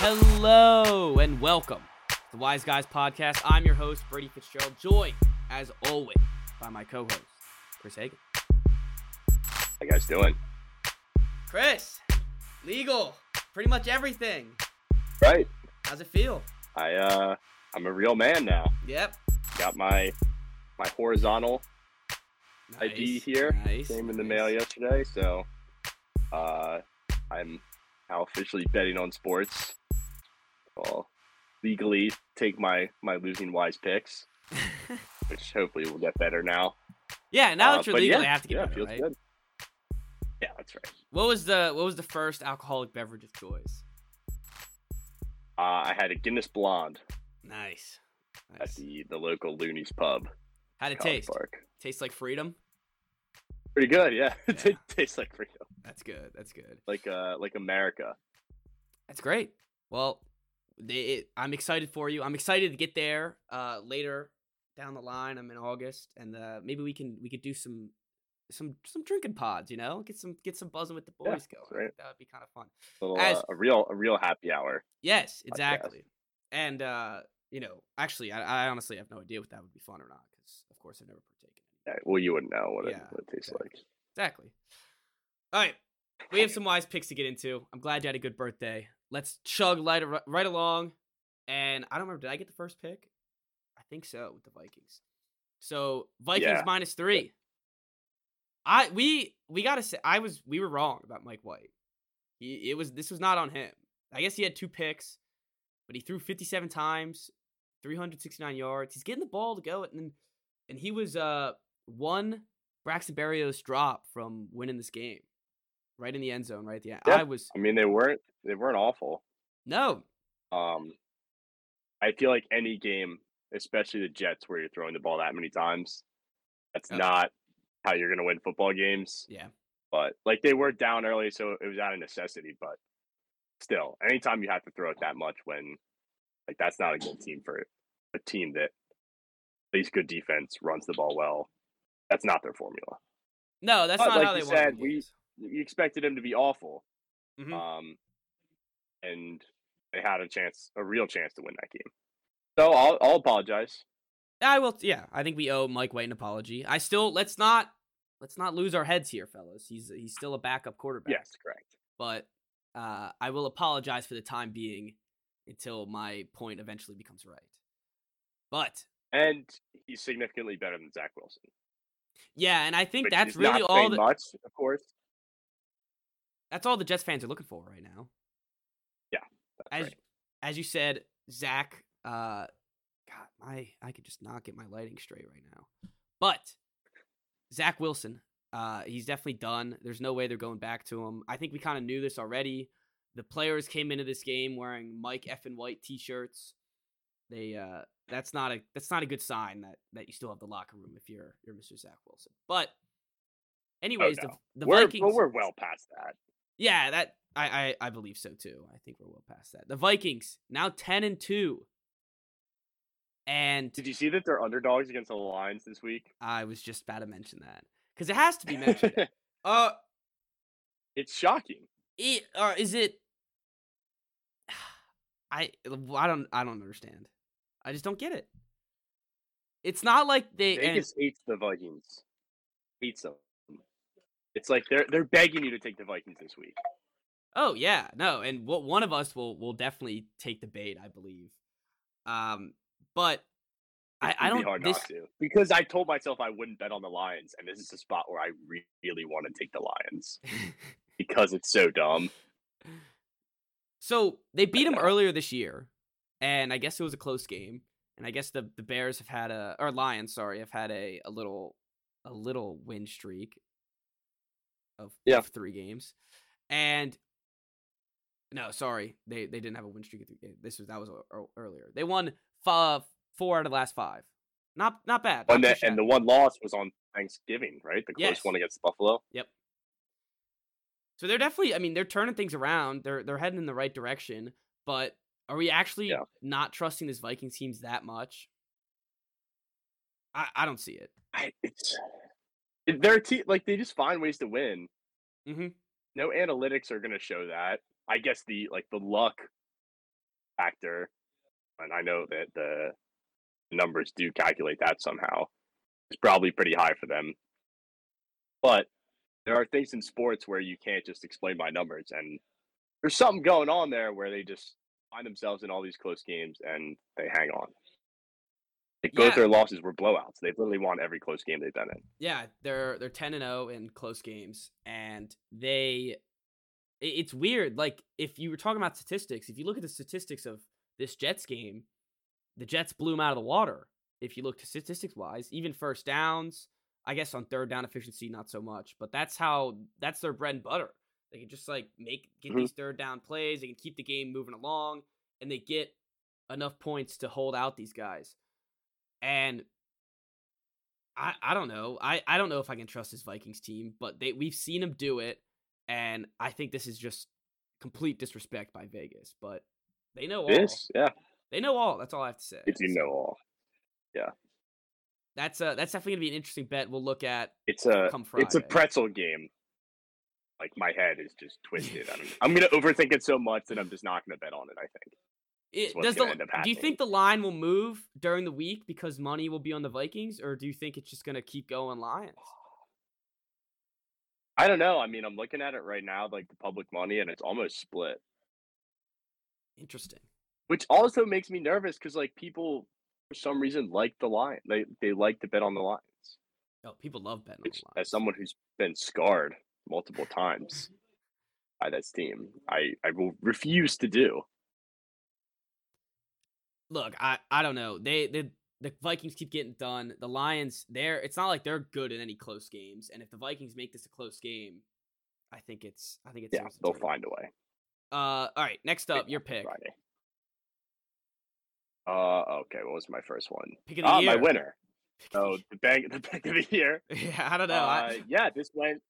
Hello and welcome to the Wise Guys Podcast. I'm your host, Brady Fitzgerald, joined, as always, by my co host, Chris Hagan. How you guys doing? Chris, legal, pretty much everything. Right. How's it feel? I uh I'm a real man now. Yep. Got my my horizontal ID here. Nice. Came in the nice. mail yesterday, so uh I'm now officially betting on sports. I'll legally take my my losing wise picks, which hopefully will get better now. yeah, now Uh, that you're legal, yeah, I have to get yeah, better, feels right? good. Yeah, that's right. What was the what was the first alcoholic beverage of choice? Uh, I had a Guinness Blonde Nice. at the the local Looney's pub. How'd it taste? Park. Tastes like freedom. Pretty good, yeah. it Yeah. tastes like freedom, That's good. That's good. like uh like America. That's great. Well, they, it, I'm excited for you. I'm excited to get there uh, later down the line. I'm in August, and uh, maybe we can we could do some some some drinking pods. You know, get some get some buzzing with the boys that's going. right. That would be kind of fun. A, little, As- uh, a real a real happy hour. Yes, exactly. And uh, you know, actually, I, I honestly have no idea what that would be fun or not because, of course, I've never partaken. in it. Yeah, well, you wouldn't know what, Yeah, it, what it tastes exactly. like. Exactly. All right. We have some wise picks to get into. I'm glad you had a good birthday. Let's chug light, right along. And I don't remember, did I get the first pick? I think so with the Vikings. So Vikings Yeah. minus three. I we we gotta say I was we were wrong about Mike White. He it was this was not on him. I guess he had two picks, but he threw 57 times, 369 yards. He's getting the ball to go, and and he was uh one Braxton Berrios drop from winning this game, right in the end zone, right at the end. Yeah. I was I mean, they weren't they weren't awful. no, Um, I feel like any game, especially the Jets, where you're throwing the ball that many times, that's Oh. not how you're gonna win football games. yeah, But like they were down early, so it was out of necessity. But still, anytime you have to throw it that much, when like that's not a good team for a team that plays good defense, runs the ball well. That's not their formula. no, that's But not like how you they said, we- games. You expected him to be awful, Mhm. um, and they had a chance, a real chance to win that game. So I'll, I'll apologize. I will. Yeah, I think we owe Mike White an apology. I still let's not let's not lose our heads here, fellas. He's he's still a backup quarterback. Yes, correct. but uh, I will apologize for the time being until my point eventually becomes right. But And he's significantly better than Zach Wilson. yeah, and I think which that's really all that, much, of course. That's all the Jets fans are looking for right now. Yeah. As right. as you said, Zach. Uh, God, my I could just not get my lighting straight right now. But Zach Wilson, uh, he's definitely done. There's no way they're going back to him. I think we kind of knew this already. The players came into this game wearing Mike F and White T-shirts. They uh, that's not a that's not a good sign that that you still have the locker room if you're you're Mr. Zach Wilson. But anyways, no. the the we're, Vikings. well, we're well past that. Yeah, that I, I I believe so too. I think we're well past that. The Vikings now ten and two, and Did you see that they're underdogs against the Lions this week? I was just about to mention that because it has to be mentioned. uh, it's shocking. it, or is it? I I don't I don't understand. I just don't get it. It's not like they and- Vegas hates the Vikings. Hates them. It's like they're they're begging you to take the Vikings this week. Oh yeah, no, and what one of us will will definitely take the bait, I believe. Um, but I, I don't. hard this, not to because I told myself I wouldn't bet on the Lions, and this is a spot where I re- really want to take the Lions because it's so dumb. so they beat them earlier this year, and I guess it was a close game. And I guess the the Bears have had a or Lions, sorry, have had a a little a little win streak of, Yeah. of three games, and no, sorry, they they didn't have a win streak. This was that was earlier. They won five, four out of the last five. Not not bad. And the, and the one loss was on Thanksgiving, right? The close Yes. one against Buffalo. Yep. So they're definitely. I mean, they're turning things around. They're they're heading in the right direction. But are we actually Yeah. not trusting this Vikings teams that much? I I don't see it. I, it's it- their team like they just find ways to win. Mhm. No analytics are going to show that. I guess the like the luck factor, and I know that the numbers do calculate that somehow. It's probably pretty high for them. But there are things in sports where you can't just explain by numbers, and there's something going on there where they just find themselves in all these close games and they hang on. Like both Yeah. their losses were blowouts. They've literally won every close game they've been in. Yeah, they're they're ten and zero in close games, and they. It's weird. Like if you were talking about statistics, if you look at the statistics of this Jets game, the Jets blew them out of the water. If you look to statistics wise, even first downs, I guess on third down efficiency, not so much. But that's how that's their bread and butter. They can just like make get Mhm. these third down plays. They can keep the game moving along, and they get enough points to hold out these guys. And I, I don't know. I, I don't know if I can trust this Vikings team, but they we've seen them do it, and I think this is just complete disrespect by Vegas. But they know all. This, yeah, They know all. That's all I have to say. if you So know all. Yeah. That's uh that's definitely gonna be an interesting bet. We'll look at. It's a Come it's a pretzel game. Like my head is just twisted. I'm, I'm gonna overthink it so much that I'm just not gonna bet on it. I think. It, does the gonna end up do you think the line will move during the week because money will be on the Vikings, or do you think it's just gonna keep going Lions? I don't know. I mean, I'm looking at it right now, like the public money, and it's almost split, Interesting. which also makes me nervous because like people for some reason like the line. They they like to bet on the Lions. Oh, people love betting on the Lions. as someone who's been scarred multiple times by this team, I I will refuse to do. Look, I I don't know. They the the Vikings keep getting done. The Lions, they're it's not like they're good in any close games. And if the Vikings make this a close game, I think it's I think it's Yeah, they'll find a way. Uh, all right. Next up, your pick. Friday. Uh, okay. What was my first one? Pick of the Ah, year. my winner. Oh, the bank, the pick of the year. year. yeah, I don't know. Uh, I, yeah, this went.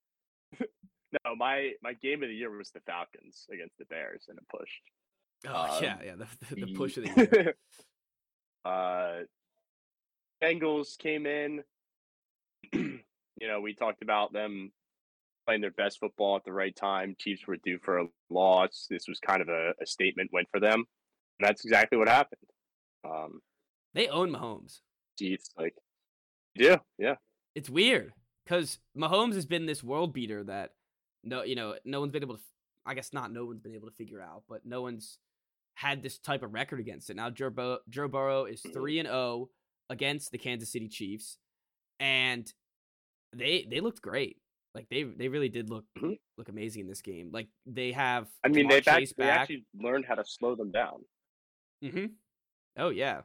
no, my my game of the year was the Falcons against the Bears, and it pushed. Oh um, yeah, yeah. The, the, the push of the year. uh, Bengals came in. you know, we talked about them playing their best football at the right time. Chiefs were due for a loss. This was kind of a, a statement win for them, and that's exactly what happened. Um, They own Mahomes. Chiefs, like, yeah, yeah, It's weird because Mahomes has been this world beater that no, you know, no one's been able to. I guess not. No one's been able to figure out, but no one's had this type of record against it. Now Joe, Bur- Joe Burrow is Mhm. three and zero against the Kansas City Chiefs, and they they looked great. Like they they really did look Mhm. look amazing in this game. Like they have. I mean, they've Chase act- they actually learned how to slow them down. Mm-hmm. Oh yeah.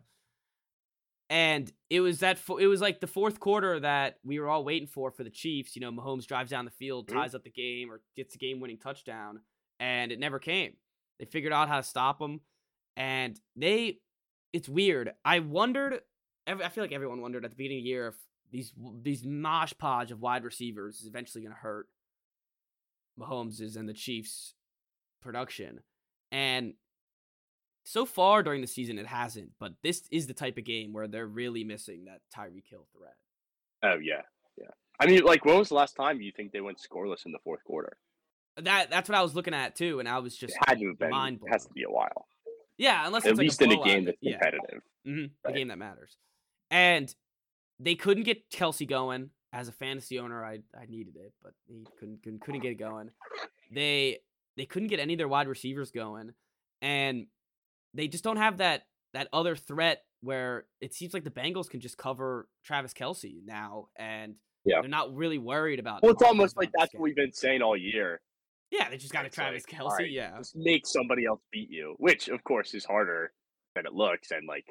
And it was that fo- it was like the fourth quarter that we were all waiting for for the Chiefs. You know, Mahomes drives down the field, Mhm. ties up the game, or gets a game-winning touchdown, and it never came. They figured out how to stop him, and they. It's weird. I wondered. I feel like everyone wondered at the beginning of the year if these these mosh podge of wide receivers is eventually going to hurt Mahomes' and the Chiefs' production, and so far during the season it hasn't, but this is the type of game where they're really missing that Tyreek Hill threat. Oh yeah, yeah. I mean, like, when was the last time you think they went scoreless in the fourth quarter? That that's what I was looking at too, and I was just It had to have been. mind It has to be a while. yeah, unless At it's like least a in a game that's yeah, competitive. hmm a game that matters. And they couldn't get Kelce going. As a fantasy owner, I I needed it, but he couldn't couldn't, couldn't get it going. They they couldn't get any of their wide receivers going, and they just don't have that that other threat where it seems like the Bengals can just cover Travis Kelce now, and Yeah. they're not really worried about. Well, it's almost like that's what we've been saying all year. Yeah, they just got a Travis like, Kelce. alright, Yeah, Just make somebody else beat you, which of course is harder than it looks, and like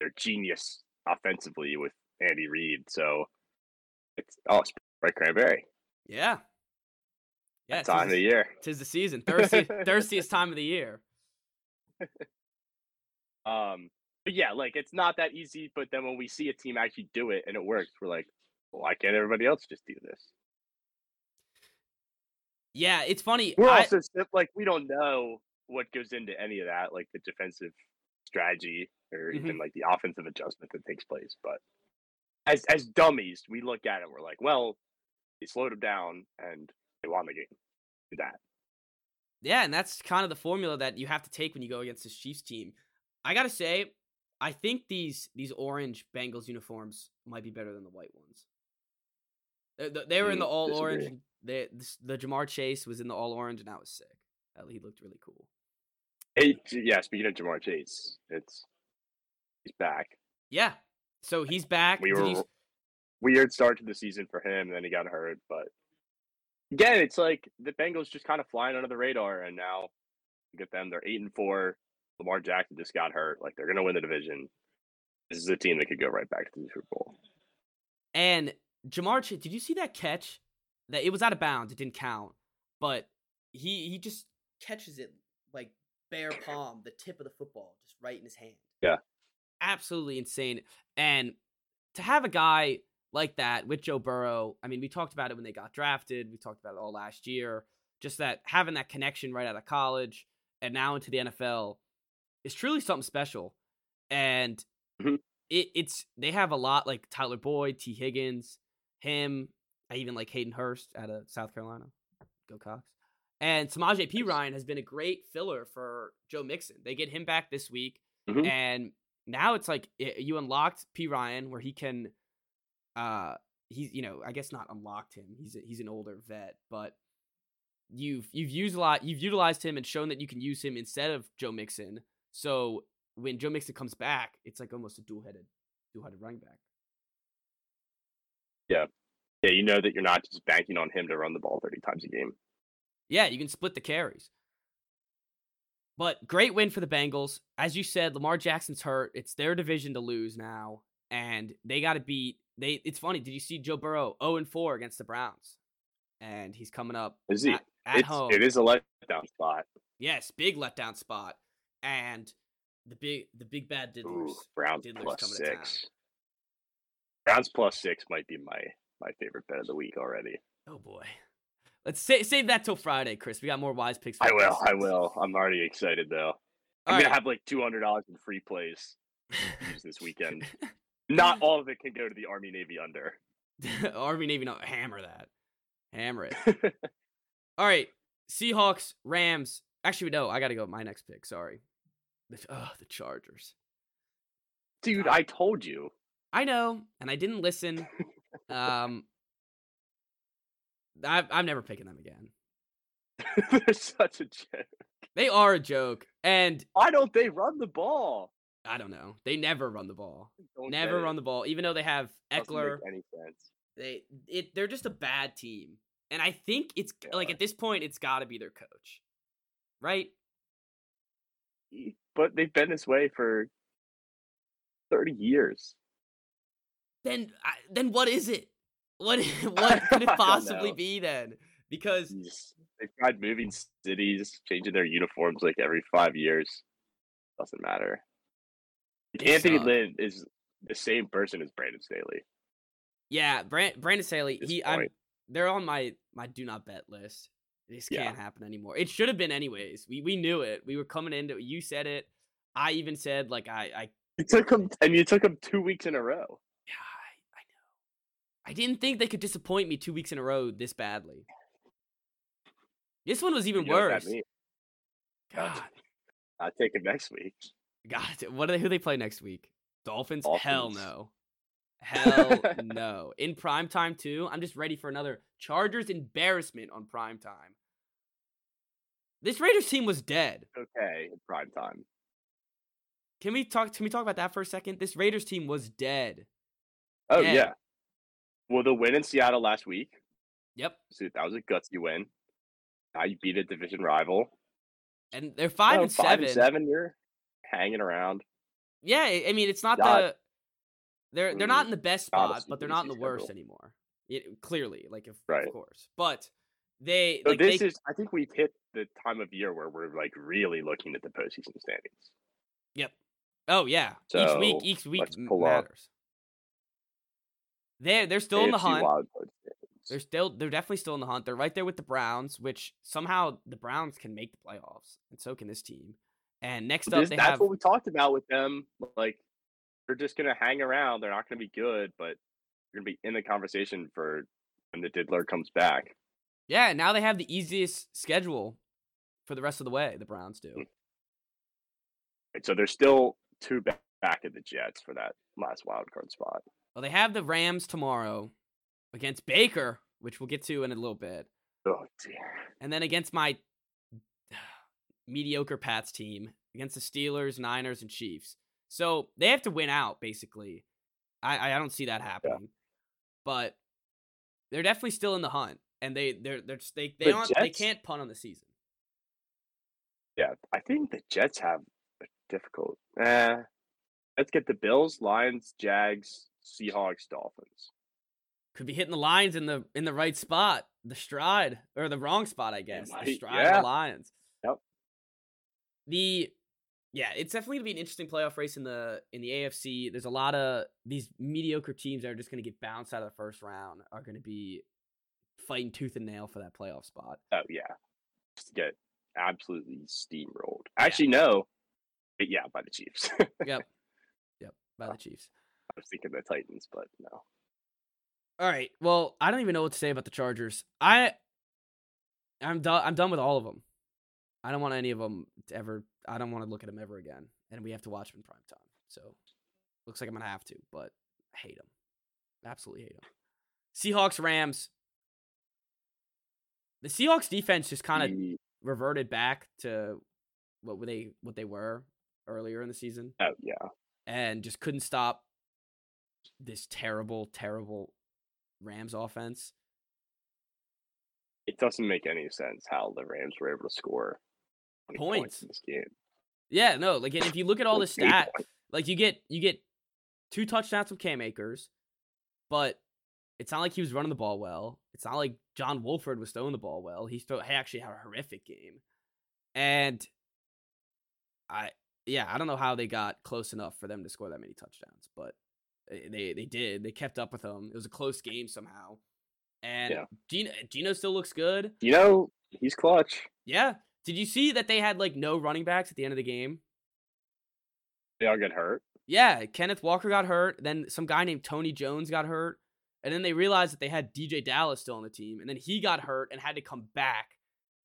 they're genius offensively with Andy Reid. So it's oh, Brett Cranberry. yeah, yeah. time of the year. Tis the season. Thirsty, thirstiest time of the year. Um, but yeah, like it's not that easy. But then when we see a team actually do it and it works, we're like, why can't everybody else just do this? Yeah, it's funny. We're I- also like we don't know what goes into any of that, like the defensive strategy or Mhm. even like the offensive adjustment that takes place. But as as dummies, we look at it, we're like, well, they slowed them down and they won the game. Do that. Yeah, and that's kind of the formula that you have to take when you go against this Chiefs team. I gotta say, I think these these orange Bengals uniforms might be better than the white ones. They, they- were in the Mm, all disagree. orange. They, the, the Ja'Marr Chase was in the all orange, and that was sick. He looked really cool. Hey, yeah. Speaking of Ja'Marr Chase, it's he's back. Yeah. So he's back. We were weird start to the season for him, and then he got hurt. But again, it's like the Bengals just kind of flying under the radar, and now look at them. They're eight and four. Lamar Jackson just got hurt. Like they're gonna win the division. This is a team that could go right back to the Super Bowl. And Ja'Marr Chase, did you see that catch? That it was out of bounds. It didn't count, but he he just catches it like bare palm, the tip of the football, just right in his hand. Yeah. absolutely insane. And to have a guy like that with Joe Burrow, I mean, we talked about it when they got drafted. We talked about it all last year. Just that having that connection right out of college and now into the NFL is truly something special. And Mhm. it, it's they have a lot like Tyler Boyd, Tee Higgins, him. I even like Hayden Hurst out of South Carolina. Go Cox. And Samaje Perine has been a great filler for Joe Mixon. They get him back this week, Mhm. and now it's like i- you unlocked Perine where he can, uh, he's you know I guess not unlocked him. He's a, he's an older vet, but you've you've used a lot. You've utilized him and shown that you can use him instead of Joe Mixon. So when Joe Mixon comes back, it's like almost a dual headed dual headed running back. Yeah, you know that you're not just banking on him to run the ball thirty times a game. Yeah, you can split the carries. But great win for the Bengals. As you said, Lamar Jackson's hurt. It's their division to lose now, and they got to beat. They. It's funny. Did you see Joe Burrow 0 and 4 against the Browns? And he's coming up Is he? at, at home. It is a letdown spot. Yes, big letdown spot. And the big, the big bad diddlers. Ooh, Browns Diddler's plus coming to town. six. Browns plus six might be my my favorite bet of the week already. Oh boy. Let's sa- save that till Friday, Chris. We got more wise picks. for I will. I will. I'm already excited though. I'm All gonna have like two hundred dollars in free plays this weekend. Not all of it can go to the Army Navy under. Army Navy, no, hammer that, hammer it. All right, Seahawks, Rams. Actually, no, I got to go with my next pick. Sorry, oh, the Chargers. Dude, I told you. I know, and I didn't listen. Um, I, I'm never picking them again. They're such a joke. They are a joke, and Why don't they run the ball? I don't know. They never run the ball. Don't never run the ball, even though they have Ekeler. any sense. They it they're just a bad team, and I think it's They like at this point it's got to be their coach, right? But they've been this way for thirty years. Then I, then what is it? What what could it possibly be then? Because They've tried moving cities, changing their uniforms like every five years. Doesn't matter. Like, Anthony suck. Lynn is the same person as Brandon Staley. yeah, Brand, Brandon Staley, This he I'm they're on my my do not bet list. This Yeah. can't happen anymore. It should have been anyways. We we knew it. We were coming into you said it. I even said like I I You took him, and you took him two weeks in a row. yeah, I, I know. I didn't think they could disappoint me two weeks in a row this badly. This one was even You know worse. God, I'll take it next week. God, what are they, who they play next week? Dolphins? Hell no. Hell no. In prime time too. I'm just ready for another Chargers embarrassment on prime time. This Raiders team was dead. Okay, in prime time. Can we talk? Can we talk about that for a second? This Raiders team was dead. Oh Yeah. yeah. Well, the win in Seattle last week. Yep, So that was a gutsy win. Now you beat a division rival. and they're five Oh, and five seven. and seven. You're hanging around. Yeah, I mean it's not Not- the. They're they're not Mm, in the best spot, but they're not in the worst schedule. anymore. It, clearly, like if, Right. of course, but they So like this they, is. I think we've hit the time of year where we're like really looking at the postseason standings. Yep. Oh yeah. each week, each week let's m- pull up matters. They're they're still in the hunt. wild card standings. They're still they're definitely still in the hunt. They're right there with the Browns, which somehow the Browns can make the playoffs, and so can this team. And next But up, they that's have what we talked about with them. Like they're just gonna hang around. They're not gonna be good, but they're gonna be in the conversation for when the diddler comes back. yeah. Now they have the easiest schedule for the rest of the way. The Browns Mm. do. So they're still two back at the Jets for that last wild card spot. Well, they have the Rams tomorrow against Baker, which we'll get to in a little bit, Oh dear. and then against my mediocre Pats team against the Steelers, Niners, and Chiefs. So they have to win out, basically. I I don't see that happening, but they're definitely still in the hunt, and they they're they're they they The aren't they can't punt on the season. Yeah, I think the Jets have a difficult. Eh, let's get the Bills, Lions, Jags, Seahawks, Dolphins. Could be hitting the Lions in the in the right spot, the stride or the wrong spot, I guess. The might, stride of yeah. the Lions. Yep. The yeah, it's definitely gonna be an interesting playoff race in the in the AFC. There's a lot of these mediocre teams that are just gonna get bounced out of the first round are gonna be fighting tooth and nail for that playoff spot. Oh yeah, just get absolutely steamrolled. Actually, no, but yeah, by the Chiefs. Yep. Yep. By the Chiefs. I was thinking the Titans, but no. All right. Well, I don't even know what to say about the Chargers. I I'm done. I'm done with all of them. I don't want any of them to ever. I don't want to look at them ever again. And we have to watch them in prime time. So looks like I'm gonna have to, but I hate them. Absolutely hate them. Seahawks Rams. The Seahawks defense just kind of mm. The- reverted back to what were they what they were earlier in the season oh yeah, and just couldn't stop this terrible, terrible Rams offense. it doesn't make any sense how the Rams were able to score 20 Points. in this game. Yeah, no, like and if you look at all the Like, eight stat, points. like you get you get two touchdowns from Cam Akers, but it's not like he was running the ball well. It's not like John Wolford was throwing the ball well. He throw, he actually had a horrific game, and I yeah I don't know how they got close enough for them to score that many touchdowns, but they they, they did. They kept up with them. It was a close game somehow, and Yeah. Gino Gino still looks good. You know, he's clutch. Yeah. Did you see that they had like no running backs at the end of the game? They all get hurt. Yeah, Kenneth Walker got hurt. Then some guy named Tony Jones got hurt. And then they realized that they had DeeJay Dallas still on the team. And then he got hurt and had to come back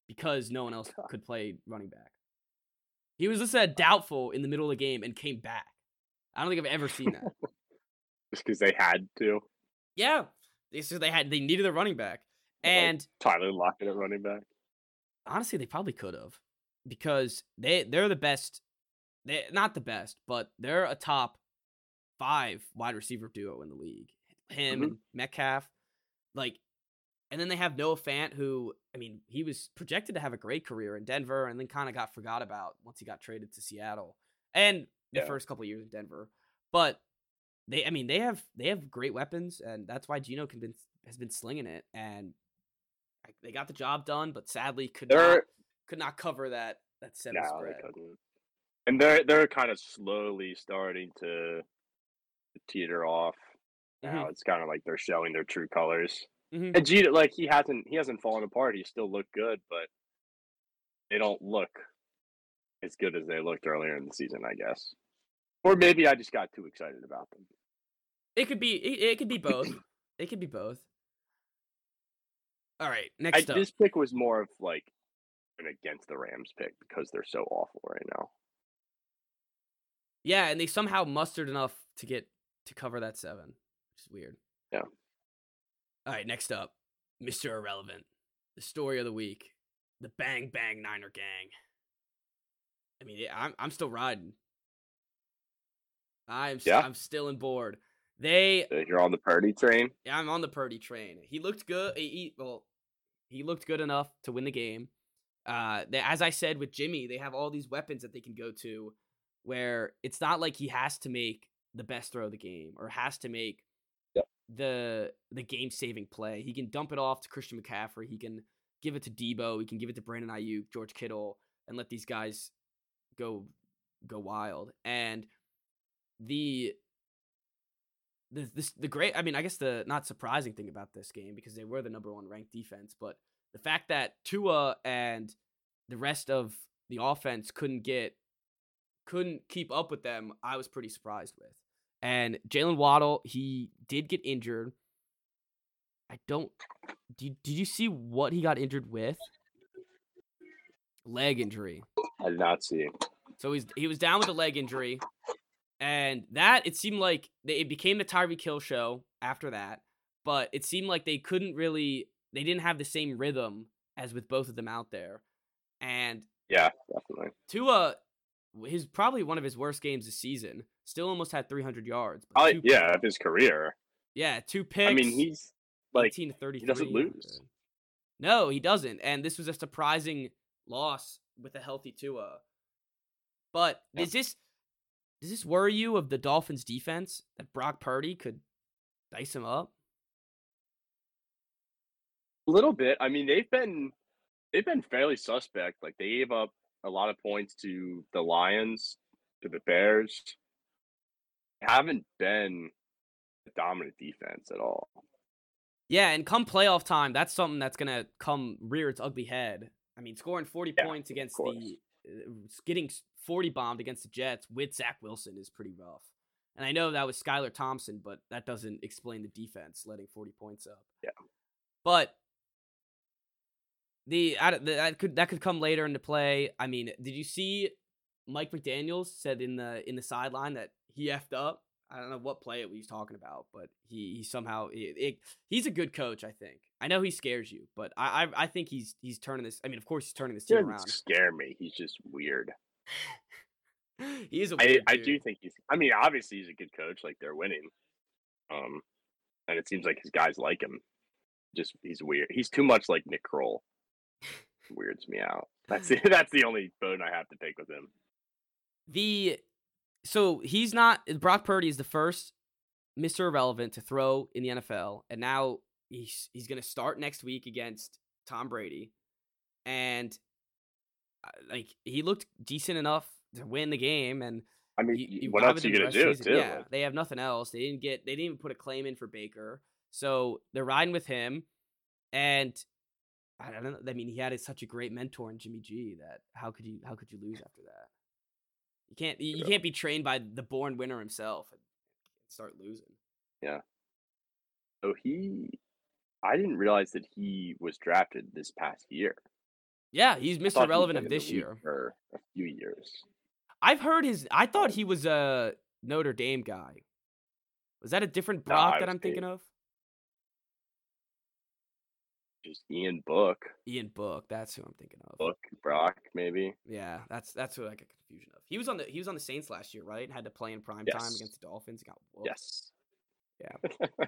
because no one else could play running back. He was just as doubtful in the middle of the game and came back. I don't think I've ever seen that. Just because they had to. yeah. They said they had they needed a running back. Like, And Tyler Lockett at running back. honestly, they probably could have because they they're the best. They not the best, but they're a top five wide receiver duo in the league. Him Mhm. and Metcalf, like, and then they have Noah Fant, who I mean, he was projected to have a great career in Denver, and then kind of got forgot about once he got traded to Seattle and the Yeah. first couple years in Denver. But they, I mean, they have they have great weapons, and that's why Gino can been, has been slinging it, and they got the job done, but sadly could not They're could not cover that that seven no, spread. And they're they're kind of slowly starting to teeter off. Now Mhm. it's kind of like they're showing their true colors. Mhm. And Gino, like he hasn't he hasn't fallen apart. He still looked good, but they don't look as good as they looked earlier in the season, I guess. Or maybe I just got too excited about them. It could be it, it could be both. it could be both. All right, I, next up. this pick was more of like an against the Rams pick because they're so awful right now. Yeah, and they somehow mustered enough to get to cover that seven, which is weird. Yeah. All right, next up, Mr. Irrelevant, the story of the week, the Bang Bang Niner Gang. I mean, I'm I'm still riding. I'm Yeah. I'm still in board. They You're on the Purdy train. Yeah, I'm on the Purdy train. He looked good. He, he- well, he looked good enough to win the game. Uh, they, as I said with Jimmy, they have all these weapons that they can go to, where it's not like he has to make the best throw of the game or has to make Yep. the the game saving play. He can dump it off to Christian McCaffrey. He can give it to Deebo. He can give it to Brandon Aiyuk, George Kittle, and let these guys go go wild. And the the this the great I mean I guess the not surprising thing about this game because they were the number one ranked defense, but the fact that Tua and the rest of the offense couldn't get couldn't keep up with them, I was pretty surprised with. And Jalen Waddle, he did get injured. I don't. Did, did you see what he got injured with? Leg injury. I did not see. So he's he was down with a leg injury, and that it seemed like they, it became the Tyreek Kill show after that. But it seemed like they couldn't really they didn't have the same rhythm as with both of them out there. And Yeah, definitely. Tua, his probably one of his worst games this season. Still almost had 300 yards. but Probably, yeah, of his career. yeah, two picks. I mean, he's like 18 to 33. doesn't lose. No, he doesn't. And this was a surprising loss with a healthy Tua. But Yeah. is this does this worry you of the Dolphins defense that Brock Purdy could dice him up? a little bit. I mean, they've been they've been fairly suspect. Like they gave up a lot of points to the Lions, to the Bears. Haven't been a dominant defense at all. Yeah, and come playoff time, that's something that's gonna come rear its ugly head. I mean, scoring 40 Yeah, points against the uh, getting 40 bombed against the Jets with Zach Wilson is pretty rough. And I know that was Skylar Thompson, but that doesn't explain the defense letting 40 points up. Yeah. But the, I the that could that could come later into play. I mean, did you see Mike McDaniel's said in the in the sideline that he effed up? I don't know what play it was talking about, but he, he somehow it, it, he's a good coach. I think. I know he scares you, but I, I I think he's he's turning this. I mean, of course, he's turning this He team doesn't around. scare me. He's just weird. he is a I weird I dude. do think he's. I mean, obviously he's a good coach. Like they're winning, um, and it seems like his guys like him. Just he's weird. He's too much like Nick Kroll. Weirds me out. That's the, that's the only bone I have to pick with him. The so he's not Brock Purdy is the first Mr. Irrelevant to throw in the NFL, and now he's he's gonna start next week against Tom Brady, and like he looked decent enough to win the game, and I mean, you- you what else are you gonna rest of the do too? Yeah, they have nothing else. They didn't get they didn't even put a claim in for Baker, so they're riding with him, and. I don't know. I mean, he had such a great mentor in Jimmy G that how could you how could you lose after that? You can't you, can't be trained by the born winner himself and start losing. Yeah. So he, I didn't realize that he was drafted this past year. Yeah, he's Mr. Relevant of this year. for a few years. I've heard his. I thought Um, he was a Notre Dame guy. Was that a different Brock I that I'm thinking of? Just Ian Book, Ian Book. That's who I'm thinking of. Book Brock, maybe. Yeah, that's that's who I get confusion of. He was on the he was on the Saints last year, right? Had to play in prime time against the Dolphins. Got whooped. Yes. Yeah.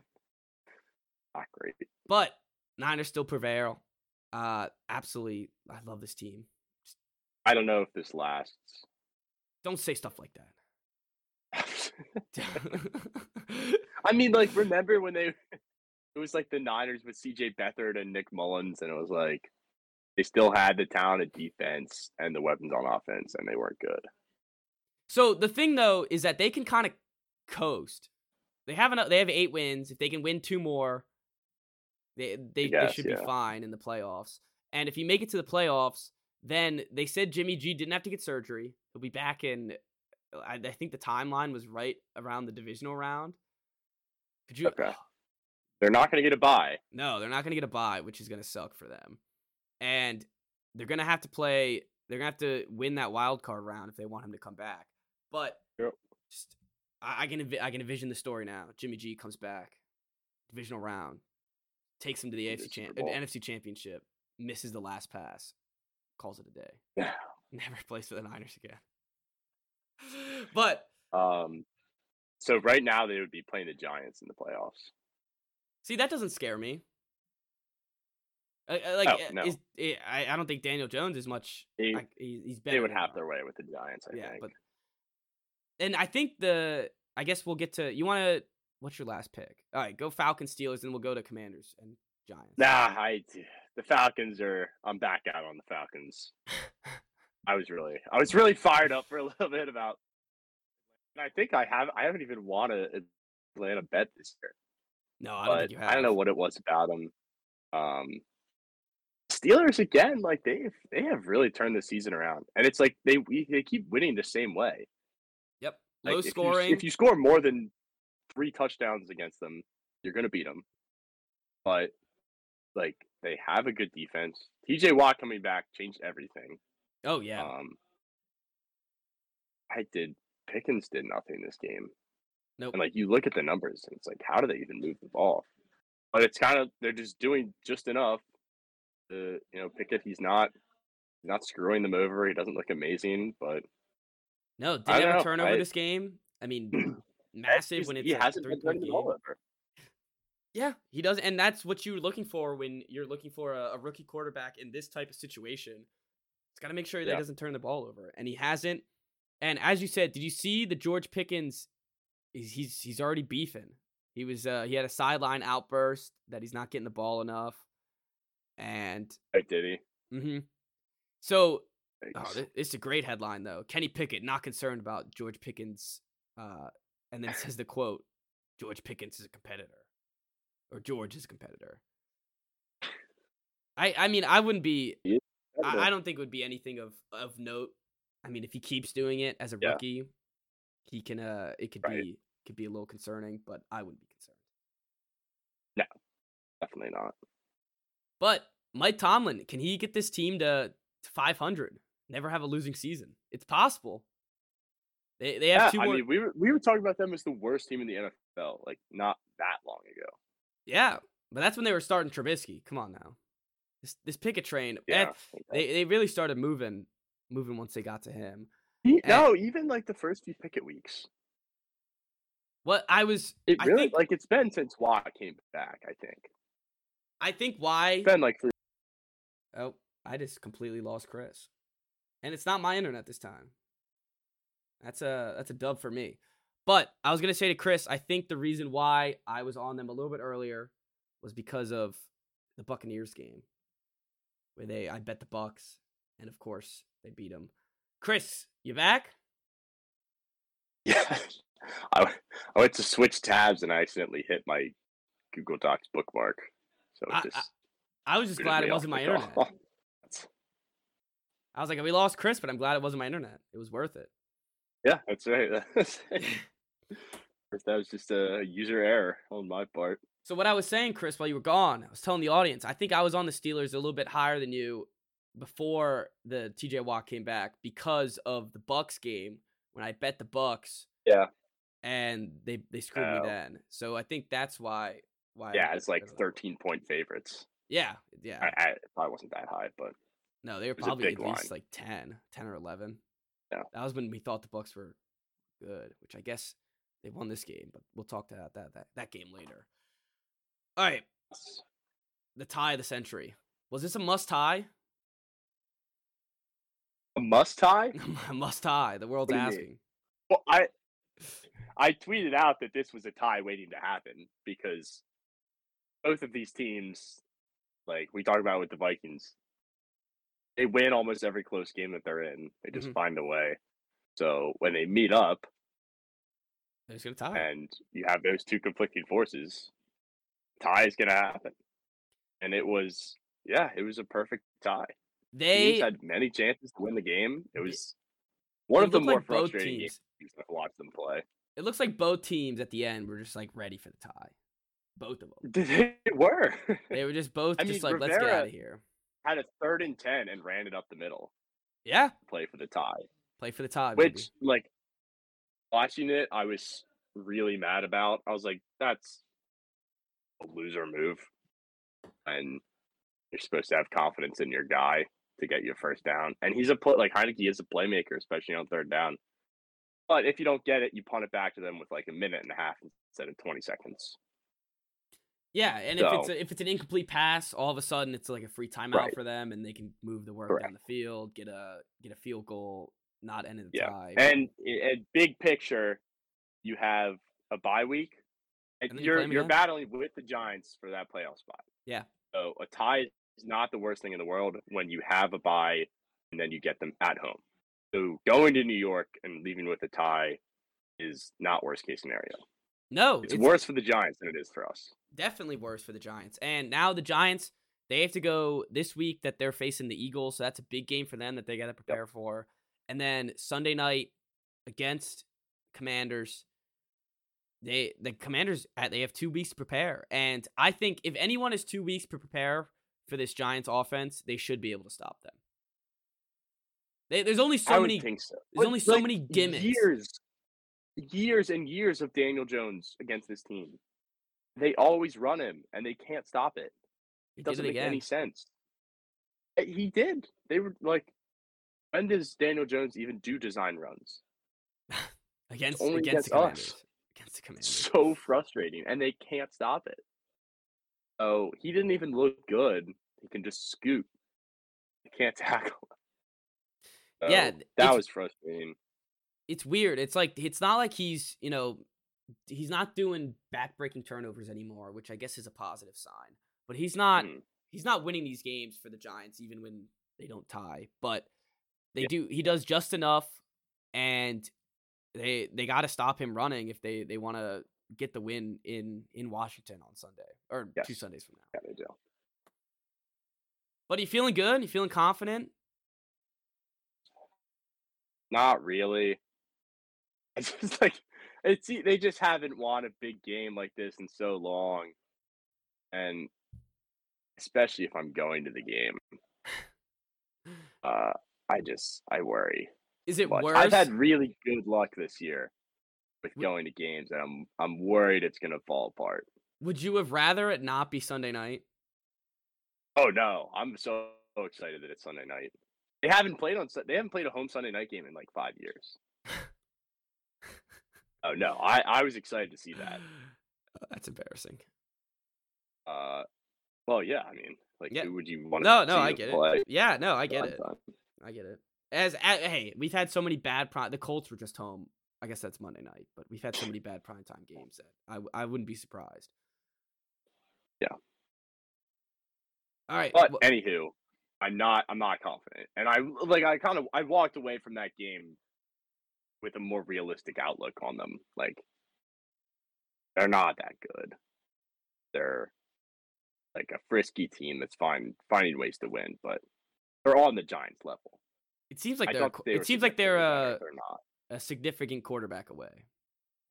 Not great. But Niners still prevail. Uh, absolutely, I love this team. I don't know if this lasts. Don't say stuff like that. I mean, like, remember when they? It was like the Niners with C.J. Beathard and Nick Mullens, and it was like they still had the talented defense and the weapons on offense, and they weren't good. So the thing though is that they can kind of coast. They have enough. They have eight wins. If they can win two more, they they, they should yeah. be fine in the playoffs. And if you make it to the playoffs, then they said Jimmy G didn't have to get surgery. He'll be back in. I, I think the timeline was right around the divisional round. Could you? Okay. They're not going to get a bye. No, they're not going to get a bye, which is going to suck for them. And they're going to have to play. They're going to have to win that wild card round if they want him to come back. But Yep. just, I, I can I can envision the story now. Jimmy G comes back, divisional round, takes him to the AFC NFC Championship, misses the last pass, calls it a day, never plays for the Niners again. But Um, so right now they would be playing the Giants in the playoffs. See, that doesn't scare me. Uh, uh, like, Oh, uh, no. is, eh, I, I don't think Daniel Jones is much. He, he's better. They would have their way with the Giants, I yeah, think. but and I think the. I guess we'll get to. You want to? What's your last pick? All right, go Falcons, Steelers, and we'll go to Commanders and Giants. Nah, I the Falcons are. I'm back out on the Falcons. I was really, I was really fired up for a little bit about. And I think I have, I haven't even won a Atlanta bet this year, no, I don't but think you have. I don't know what it was about them. Um, Steelers again, like they they have really turned the season around, and it's like they we, they keep winning the same way. Yep, Like, low if you- scoring. if you score more than three touchdowns against them, you're gonna beat them. But like they have a good defense. T.J. Watt coming back changed everything. oh yeah, Um, I did Pickens did nothing this game. Nope. And like you look at the numbers and it's like how do they even move the ball? But it's kind of they're just doing just enough. To, you know, Pickett, he's not not screwing them over. He doesn't look amazing, but No, did don't have a turnover I- this game? I mean, massive he's- when it's he hasn't been three-point the game. ball over. Yeah, he does, and that's what you're looking for when you're looking for a, a rookie quarterback in this type of situation. It's got to make sure that he doesn't turn the ball over, and he hasn't. And as you said, did you see the George Pickens? He's he's, he's already beefing. He was uh, he had a sideline outburst that he's not getting the ball enough, and did he? Mm-hmm. so oh, Thanks. thi- this is a great headline though. Kenny Pickett not concerned about George Pickens, uh, and then says the quote: "George Pickens is a competitor, or George is a competitor." I I mean I wouldn't be. I, I don't think it would be anything of of note. I mean, if he keeps doing it as a Yeah. rookie, he can. Uh, it could Right. be could be a little concerning, but I wouldn't be concerned. No. Definitely not. But Mike Tomlin, can he get this team to, to 500? Never have a losing season. It's possible. They they have Yeah, two I more. mean, we were we were talking about them as the worst team in the NFL, like not that long ago. yeah, but that's when they were starting Trubisky. Come on now, this this Pickett train. Eh, yeah, that- they they really started moving moving once they got to him. He- and- no, even like the first few Pickett weeks. What I was, It I really think, like it's been since Watt came back. I think I think why. it's been like three. Oh, I just completely lost Chris, and it's not my internet this time. That's a that's a dub for me. But I was gonna say to Chris, I think the reason why I was on them a little bit earlier was because of the Buccaneers game, where they I bet the Bucks, and of course they beat them. Chris, you back? Yeah, I I went to switch tabs and I accidentally hit my Google Docs bookmark. So I- just I was just glad it wasn't my internet. I was like, we lost Chris, but I'm glad it wasn't my internet. It was worth it. Yeah, that's right. That was just a user error on my part. So what I was saying, Chris, while you were gone, I was telling the audience, I think I was on the Steelers a little bit higher than you before the TJ Watt came back because of the Bucks game when I bet the Bucks. Yeah. And they they screwed Oh. me then. So I think that's why why Yeah, it's like them. 13 point favorites. Yeah, yeah. I, I, it probably wasn't that high, but no, they were probably at least line. like 10, 10 or 11. Yeah. That was when we thought the Bucks were good, which I guess they won this game, but we'll talk about that that that, game later. All right, the tie of the century. Was this a must tie? a must tie. A must tie. The world's mean? asking. Well, I I tweeted out that this was a tie waiting to happen because both of these teams, like we talked about with the Vikings, they win almost every close game that they're in. They just Mhm. find a way. So when they meet up They're just gonna tie. and you have those two conflicting forces, tie is gonna happen. And it was yeah, it was a perfect tie. They Teams had many chances to win the game. It was one of the more like frustrating teams. games to watch them play. It looks like both teams at the end were just like ready for the tie. Both of them. They were. They were just both I just mean, like, let's get out of here. Had a third and ten and ran it up the middle Yeah, play for the tie. play for the tie. baby. Which like watching it, I was really mad about. I was like, that's a loser move. And you're supposed to have confidence in your guy to get you first down. And he's a play like Heinicke is a playmaker, especially on third down. But if you don't get it, you punt it back to them with like a minute and a half instead of twenty seconds. Yeah, and if it's a, if it's an incomplete pass, all of a sudden it's like a free timeout Right. for them, and they can move the work Correct. down the field, get a get a field goal, not end in the Yeah, tie. And eh, and big picture, you have a bye week, and, And you you're you're again? battling with the Giants for that playoff spot. Yeah. So a tie is not the worst thing in the world when you have a bye and then you get them at home. So going to New York and leaving with a tie is not worst case scenario. no, It's, worse for the Giants than it is for us. Definitely worse for the Giants. And now the Giants, they have to go this week that they're facing the Eagles, so that's a big game for them that they got to prepare for. And then Sunday night against Commanders, they the Commanders uh, they have two weeks to prepare, and I think if anyone has two weeks to prepare for this Giants offense, they should be able to stop them. They, there's only so many. so. there's But, only so like, many gimmicks. Years, years and years of Daniel Jones against this team. They always run him, and they can't stop it. He It doesn't it make any sense. Uh, He did. They were like, when does Daniel Jones even do design runs? against only against against us. Against the Commanders. So frustrating, and they can't stop it. Oh, he didn't even look good. He can just scoot. He can't tackle. So, Yeah, that was frustrating. it's weird. It's like it's not like he's you know he's not doing backbreaking turnovers anymore, which I guess is a positive sign. But he's not Mm. he's not winning these games for the Giants even when they don't tie. But they Yeah. do he does just enough, and they they got to stop him running if they they want to get the win in in Washington on Sunday or two Sundays from now. Yeah, they do. But are you feeling good? Are You feeling confident? Not really. It's just like it's they just haven't won a big game like this in so long, and especially if I'm going to the game, uh, I just I worry. Is it much. worse? I've had really good luck this year with going to games, and I'm I'm worried it's gonna fall apart. Would you have rather it not be Sunday night? Oh no, I'm so excited that it's Sunday night. They haven't played on they haven't played a home Sunday night game in like five years. Oh no, I I was excited to see that. That's embarrassing. Uh, well, yeah, I mean, like, Yeah. who would you want? No, to no, I get it. Yeah, no, I get it. time? I get it. As, a hey, we've had so many bad prime. The Colts were just home. I guess that's Monday night, but we've had so many bad primetime games that I I wouldn't be surprised. Yeah. All right. But wh- anywho, I'm not I'm not confident, and I like I kind of I walked away from that game with a more realistic outlook on them. Like, they're not that good. They're like a frisky team that's fine finding ways to win, but they're on the Giants level. it seems like I they're. a they it seems like they're a, they're not. a significant quarterback away,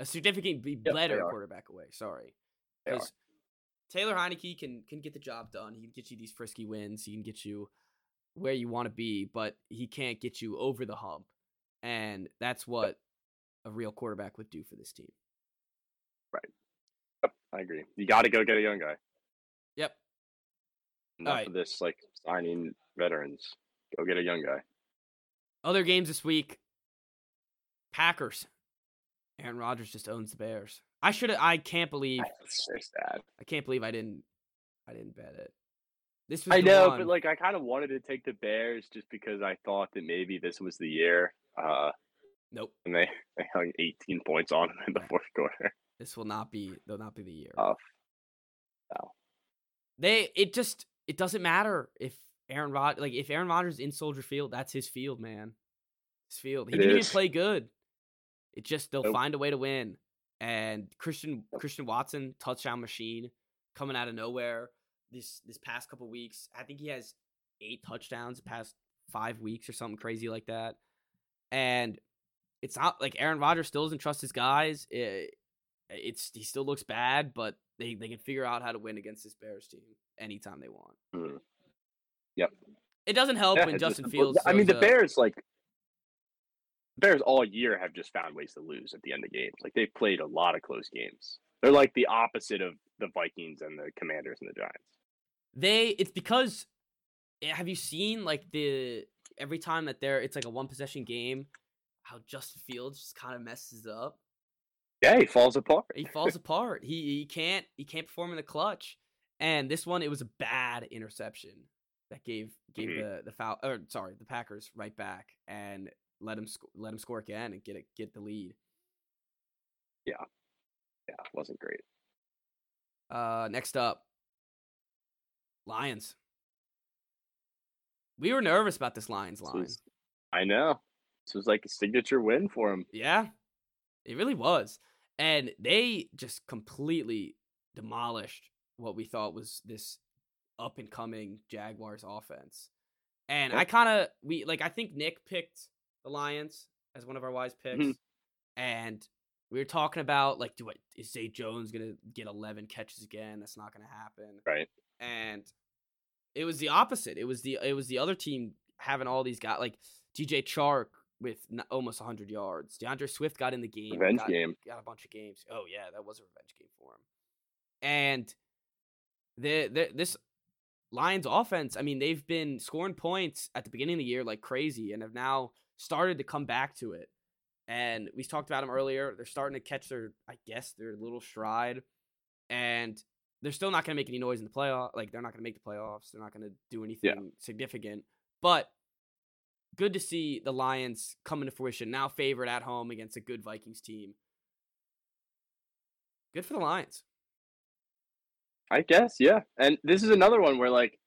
a significant be better quarterback away. Sorry, because Taylor Heinicke can can get the job done. He can get you these frisky wins. He can get you where you want to be, but he can't get you over the hump, and that's what a real quarterback would do for this team. Right. Yep, I agree. You got to go get a young guy. Yep. Enough Alright. of this like signing veterans. Go get a young guy. Other games this week. Packers. Aaron Rodgers just owns the Bears. I should have, I can't believe That's so sad. I can't believe I didn't I didn't bet it. This was I know, one- but like I kind of wanted to take the Bears just because I thought that maybe this was the year. Uh, nope. and they, they hung 18 points on in the fourth quarter. This will not be They'll not be the year. Tough. No. They it just it doesn't matter if Aaron Rod like if Aaron Rodgers in Soldier Field, that's his field, man. His field. He It didn't even play good. It just they'll Nope. find a way to win. And Christian Christian Watson, touchdown machine, coming out of nowhere this this past couple weeks. I think he has eight touchdowns the past five weeks or something crazy like that. And it's not like Aaron Rodgers still doesn't trust his guys. It, it's he still looks bad, but they, they can figure out how to win against this Bears team anytime they want. Mhm. Yep. It doesn't help Yeah, when just Justin the- Fields. I mean, the a- Bears like Bears all year have just found ways to lose at the end of games. Like they've played a lot of close games. They're like the opposite of the Vikings and the Commanders and the Giants. they it's because eh, have you seen like the every time that they're it's like a one possession game how Justin Fields just kind of messes up Yeah, he falls apart. he falls apart he he can't he can't perform in the clutch and this one it was a bad interception that gave gave Mhm. the the foul or sorry the Packers right back and let him sc- let him score again and get it get the lead Yeah. Yeah, wasn't great. uh next up Lions we were nervous about this Lions This line was- I know. This was like a signature win for him. Yeah, it really was. And they just completely demolished what we thought was this up and coming Jaguars offense. And I kind of we like I think Nick picked the Lions as one of our wise picks. Mhm. And we were talking about like do I is Zay Jones going to get 11 catches again? That's not going to happen. Right. And it was the opposite. It was the it was the other team having all these guys like DJ Chark with n- almost 100 yards. D'Andre Swift got in the game. Revenge got, game. Got a bunch of games. Oh yeah, that was a revenge game for him. And the, the this Lions offense, I mean, they've been scoring points at the beginning of the year like crazy and have now started to come back to it. And we talked about them earlier. They're starting to catch their, I guess, their little stride. And they're still not going to make any noise in the playoff. Like they're not going to make the playoffs. They're not going to do anything significant. But good to see the Lions coming to fruition. Now favored at home against a good Vikings team. Good for the Lions. I guess, yeah. And this is another one where like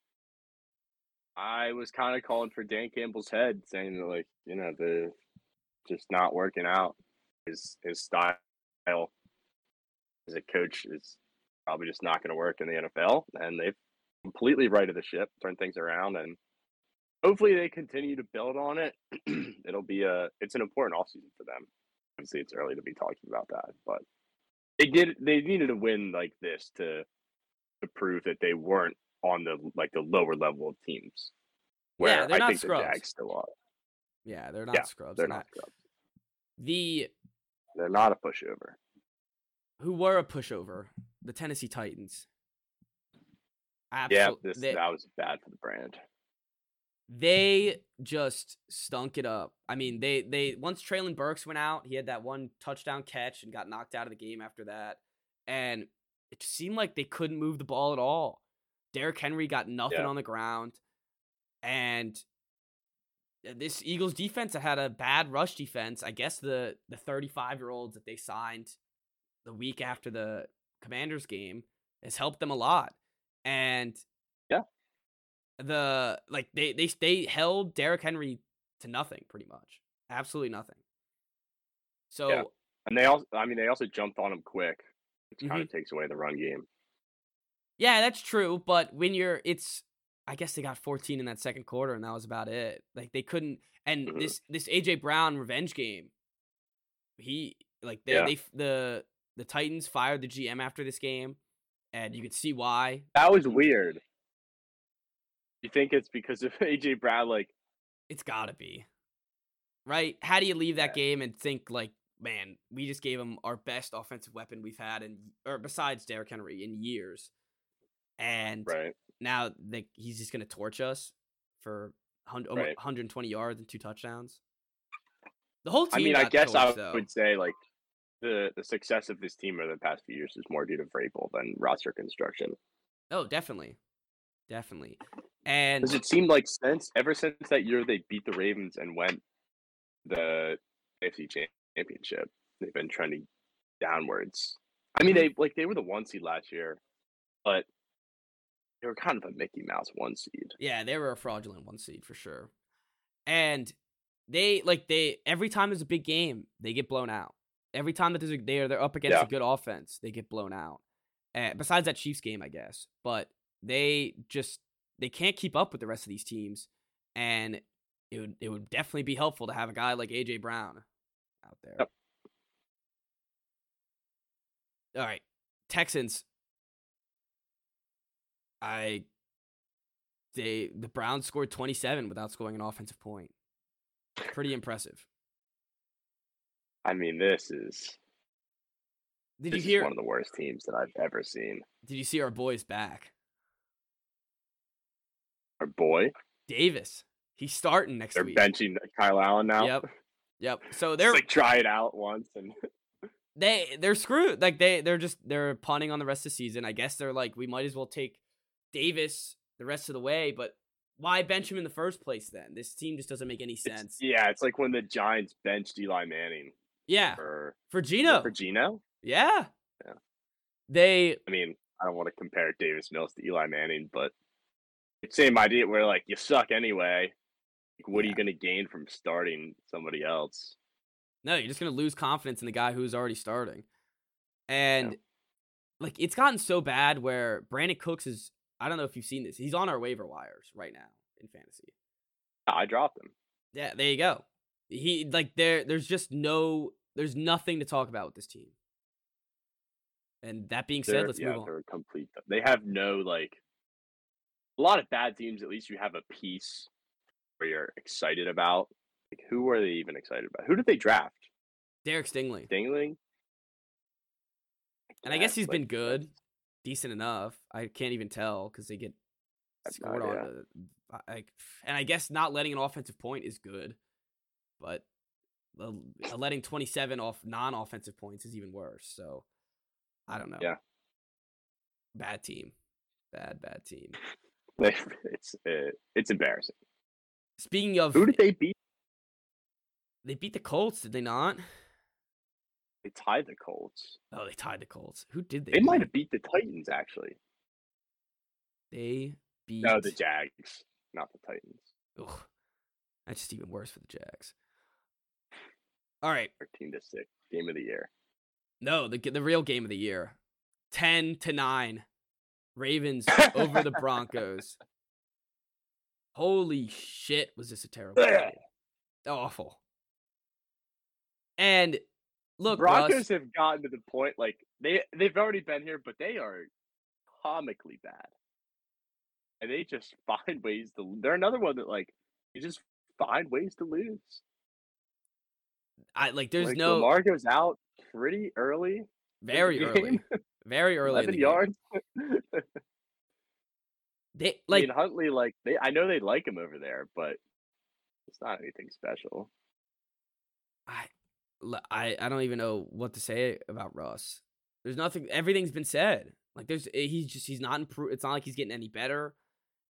I was kind of calling for Dan Campbell's head, saying that like you know the just not working out. His his style as a coach is probably just not going to work in the NFL, and they've completely righted the ship, turned things around, and hopefully they continue to build on it. It'll be a it's an important offseason for them. Obviously, it's early to be talking about that, but they did they needed a win like this to to prove that they weren't on the like the lower level of teams. Where Yeah, they're I not think scrubs. the Jags still are. Yeah, they're not Yeah, scrubs. They're I- not scrubs. The They're not a pushover. Who were a pushover, the Tennessee Titans. Yeah, this they, that was bad for the brand. they just stunk it up. I mean, they they once Treylon Burks went out, he had that one touchdown catch and got knocked out of the game after that, and it just seemed like they couldn't move the ball at all. Derrick Henry got nothing Yeah. on the ground, and uh, this Eagles defense had a bad rush defense. I guess the the 35 year olds that they signed the week after the Commanders game has helped them a lot, and Yeah. the like they they they held Derrick Henry to nothing pretty much, absolutely nothing. So Yeah. And they also I mean they also jumped on him quick, which kind Mm-hmm. of takes away the run game. Yeah, that's true. But when you're, it's, I guess they got 14 in that second quarter, and that was about it. Like they couldn't. And Mhm. this this AJ Brown revenge game, he like they Yeah. they the the Titans fired the GM after this game, and you could see why. That was weird. You think it's because of AJ Brown like It's gotta be, right? How do you leave that game and think like, man, we just gave him our best offensive weapon we've had, and or besides Derrick Henry in years, and right? now like he's just gonna torch us for 100, Right. 120 yards and two touchdowns. The whole team. I mean, I guess I torched, though. would say like the the success of this team over the past few years is more due to Vrabel than roster construction. Oh, definitely, definitely, and Because it seemed like since ever since that year they beat the Ravens and went the AFC Championship, they've been trending downwards. I mean, mm-hmm. they like they were the one seed last year, but they were kind of a Mickey Mouse one seed. yeah, they were a fraudulent one seed for sure. And they like they every time there's a big game, they get blown out. Every time that there's a they're they're up against Yeah. a good offense, they get blown out. And besides that Chiefs game, I guess, but they just they can't keep up with the rest of these teams, and it would it would definitely be helpful to have a guy like AJ Brown out there. Yep. All right, Texans. I they the Browns scored 27 without scoring an offensive point. Pretty impressive. I mean, this is Did this you hear is one of the worst teams that I've ever seen. Did you see our boys back? Our boy, Davis. He's starting next they're week. benching Kyle Allen now. Yep. Yep. So they're like try it out once and they they're screwed. Like they they're just they're punting on the rest of the season. I guess they're like we might as well take Davis the rest of the way, but why bench him in the first place then? This team just doesn't make any it's, sense. yeah, it's like when the Giants benched Eli Manning yeah. for For Geno. for Geno. yeah. Yeah. They I mean, I don't want to compare Davis Mills to Eli Manning, but it's the same idea where like you suck anyway. Like, what are you going to gain from starting somebody else? No, you're just gonna lose confidence in the guy who's already starting. And like it's gotten so bad where Brandin Cooks is I don't know if you've seen this. He's on our waiver wires right now in fantasy. I dropped him. Yeah, there you go. He like there there's just no there's nothing to talk about with this team. And that being said, They're- let's yeah, move on. they're complete. They have no like a lot of bad teams. At least you have a piece where you're excited about. Like, who are they even excited about? Who did they draft? Derek Stingley. Dingling. And I guess he's like, been good, decent enough. I can't even tell because they get scored on. I, and I guess not letting an offensive point is good, but the- letting 27 off non-offensive points is even worse. So I don't know. Yeah. Bad team. Bad bad team. It's uh, it's embarrassing. Speaking of, Who did they beat? they beat the Colts, did they not? They tied the Colts. Oh, they tied the Colts. Who did they? They might have beat the Titans actually. They beat. No, the Jags, not the Titans. Ugh, that's just even worse for the Jags. All right, Thirteen to six, game of the year. no, the the real game of the year, ten to nine, Ravens over the Broncos. Holy shit, was this a terrible game? Awful. And look, Broncos Russ, have gotten to the point like they they've already been here, but they are comically bad, and they just find ways to. They're another one that like you just find ways to lose. I like. There's like, no Lamar goes out pretty early. very early, very early. in the Eleven yards. They like like Huntley, like they. I know they like him over there, but it's not anything special. I, I, I don't even know what to say about Russ. There's nothing. Everything's been said. Like there's, eh, he's just he's not improved. It's not like he's getting any better.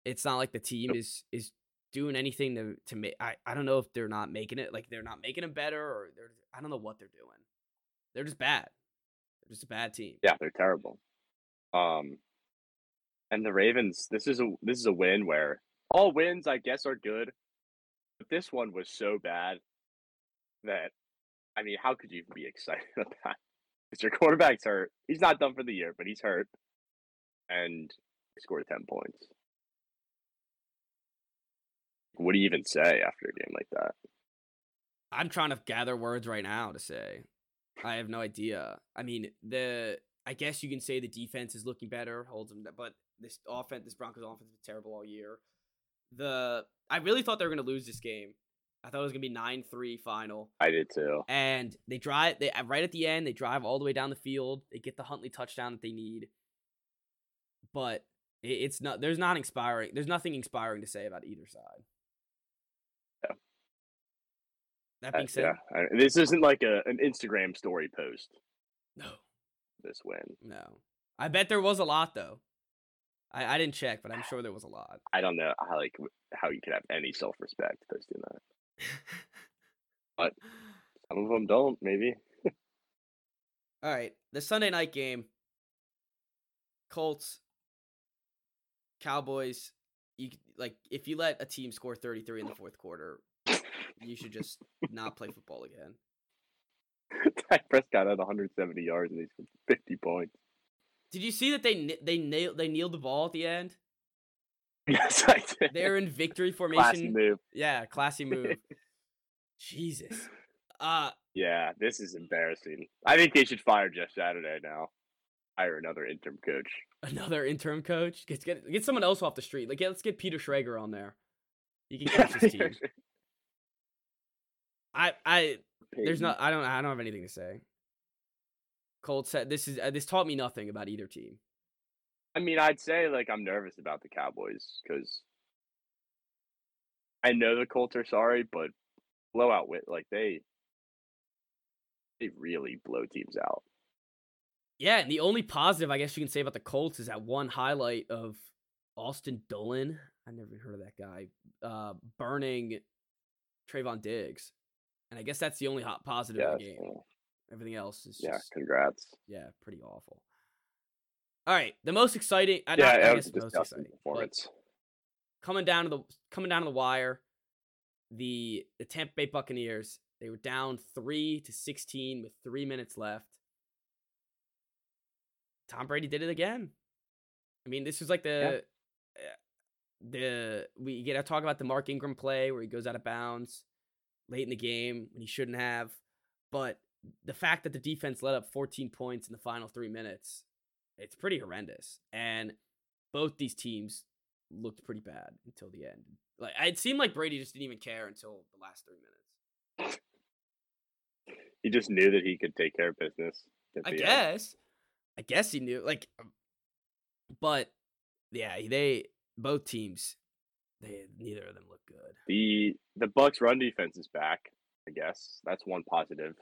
It's not like the team is is doing anything to to make. I I don't know if they're not making it. Like they're not making him better, or they're. I don't know what they're doing. They're just bad. They're just a bad team. Yeah, they're terrible. Um, and the Ravens. This is a this is a win where all wins, I guess, are good, but this one was so bad that I mean, how could you even be excited about that? Because your quarterback's hurt. He's not done for the year, but he's hurt, and he scored ten points. What do you even say after a game like that? I'm trying to gather words right now to say. I have no idea. I mean, the I guess you can say the defense is looking better, holds them, but this offense, this Broncos offense, has been terrible all year. The I really thought they were going to lose this game. I thought it was going to be nine three final, I did too. and they drive. They right at the end, they drive all the way down the field. They get the Huntley touchdown that they need, but it, it's not. There's not inspiring. There's nothing inspiring to say about either side. Yeah. That Uh, being said, yeah, I- this isn't like a an Instagram story post. no. This win. No. I bet there was a lot though. I, I didn't check, but I'm sure there was a lot. I don't know how like how you could have any self respect posting that. But- Some of them don't. Maybe. All right, the Sunday night game. Colts, Cowboys. You like if you let a team score 33 in the fourth quarter, you should just not play football again. Dak Prescott had 170 yards and he's scored 50 points. Did you see that they they nailed they kneeled the ball at the end? Yes, I did. They're in victory Classy formation. move. Yeah, classy move. Jesus. Uh Yeah, this is embarrassing. I think they should fire Jeff Saturday now. Hire another interim coach. another interim coach. Get get get someone else off the street. Like, yeah, let's get Peter Schrager on there. He can coach this team. I I there's not I don't I don't have anything to say. Colts said this is uh, this taught me nothing about either team. I mean, I'd say like I'm nervous about the Cowboys because I know the Colts are sorry, but blowout wit like they they really blow teams out. Yeah, and the only positive I guess you can say about the Colts is that one highlight of Ashton Dulin. I never even heard of that guy. Uh, burning Trevon Diggs, and I guess that's the only hot positive Yeah, of the game. Everything else is yeah. just Congrats. yeah, pretty awful. All right, the most exciting. Uh, Yeah, not, I that guess most exciting, performance. coming down to the coming down to the wire, the the Tampa Bay Buccaneers they were down three to sixteen with three minutes left. Tom Brady did it again. I mean, this was like the uh, the we get to talk about the Mark Ingram play where he goes out of bounds late in the game when he shouldn't have, but the fact that the defense let up 14 points in the final three minutes, it's pretty horrendous. And both these teams looked pretty bad until the end. Like it seemed like Brady just didn't even care until the last three minutes. He just knew that he could take care of business. I the end. guess. I guess he knew. Like, um, but yeah, they both teams. They neither of them look good. the the Bucs run defense is back. I guess that's one positive.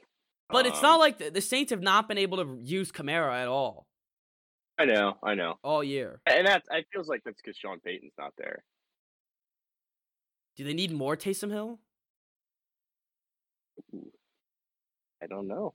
But it's Um, not like the, the Saints have not been able to use Kamara at all I know, I know, all year. and that it feels like that's because Sean Payton's not there. Do they need more Taysom Hill? Ooh. I don't know.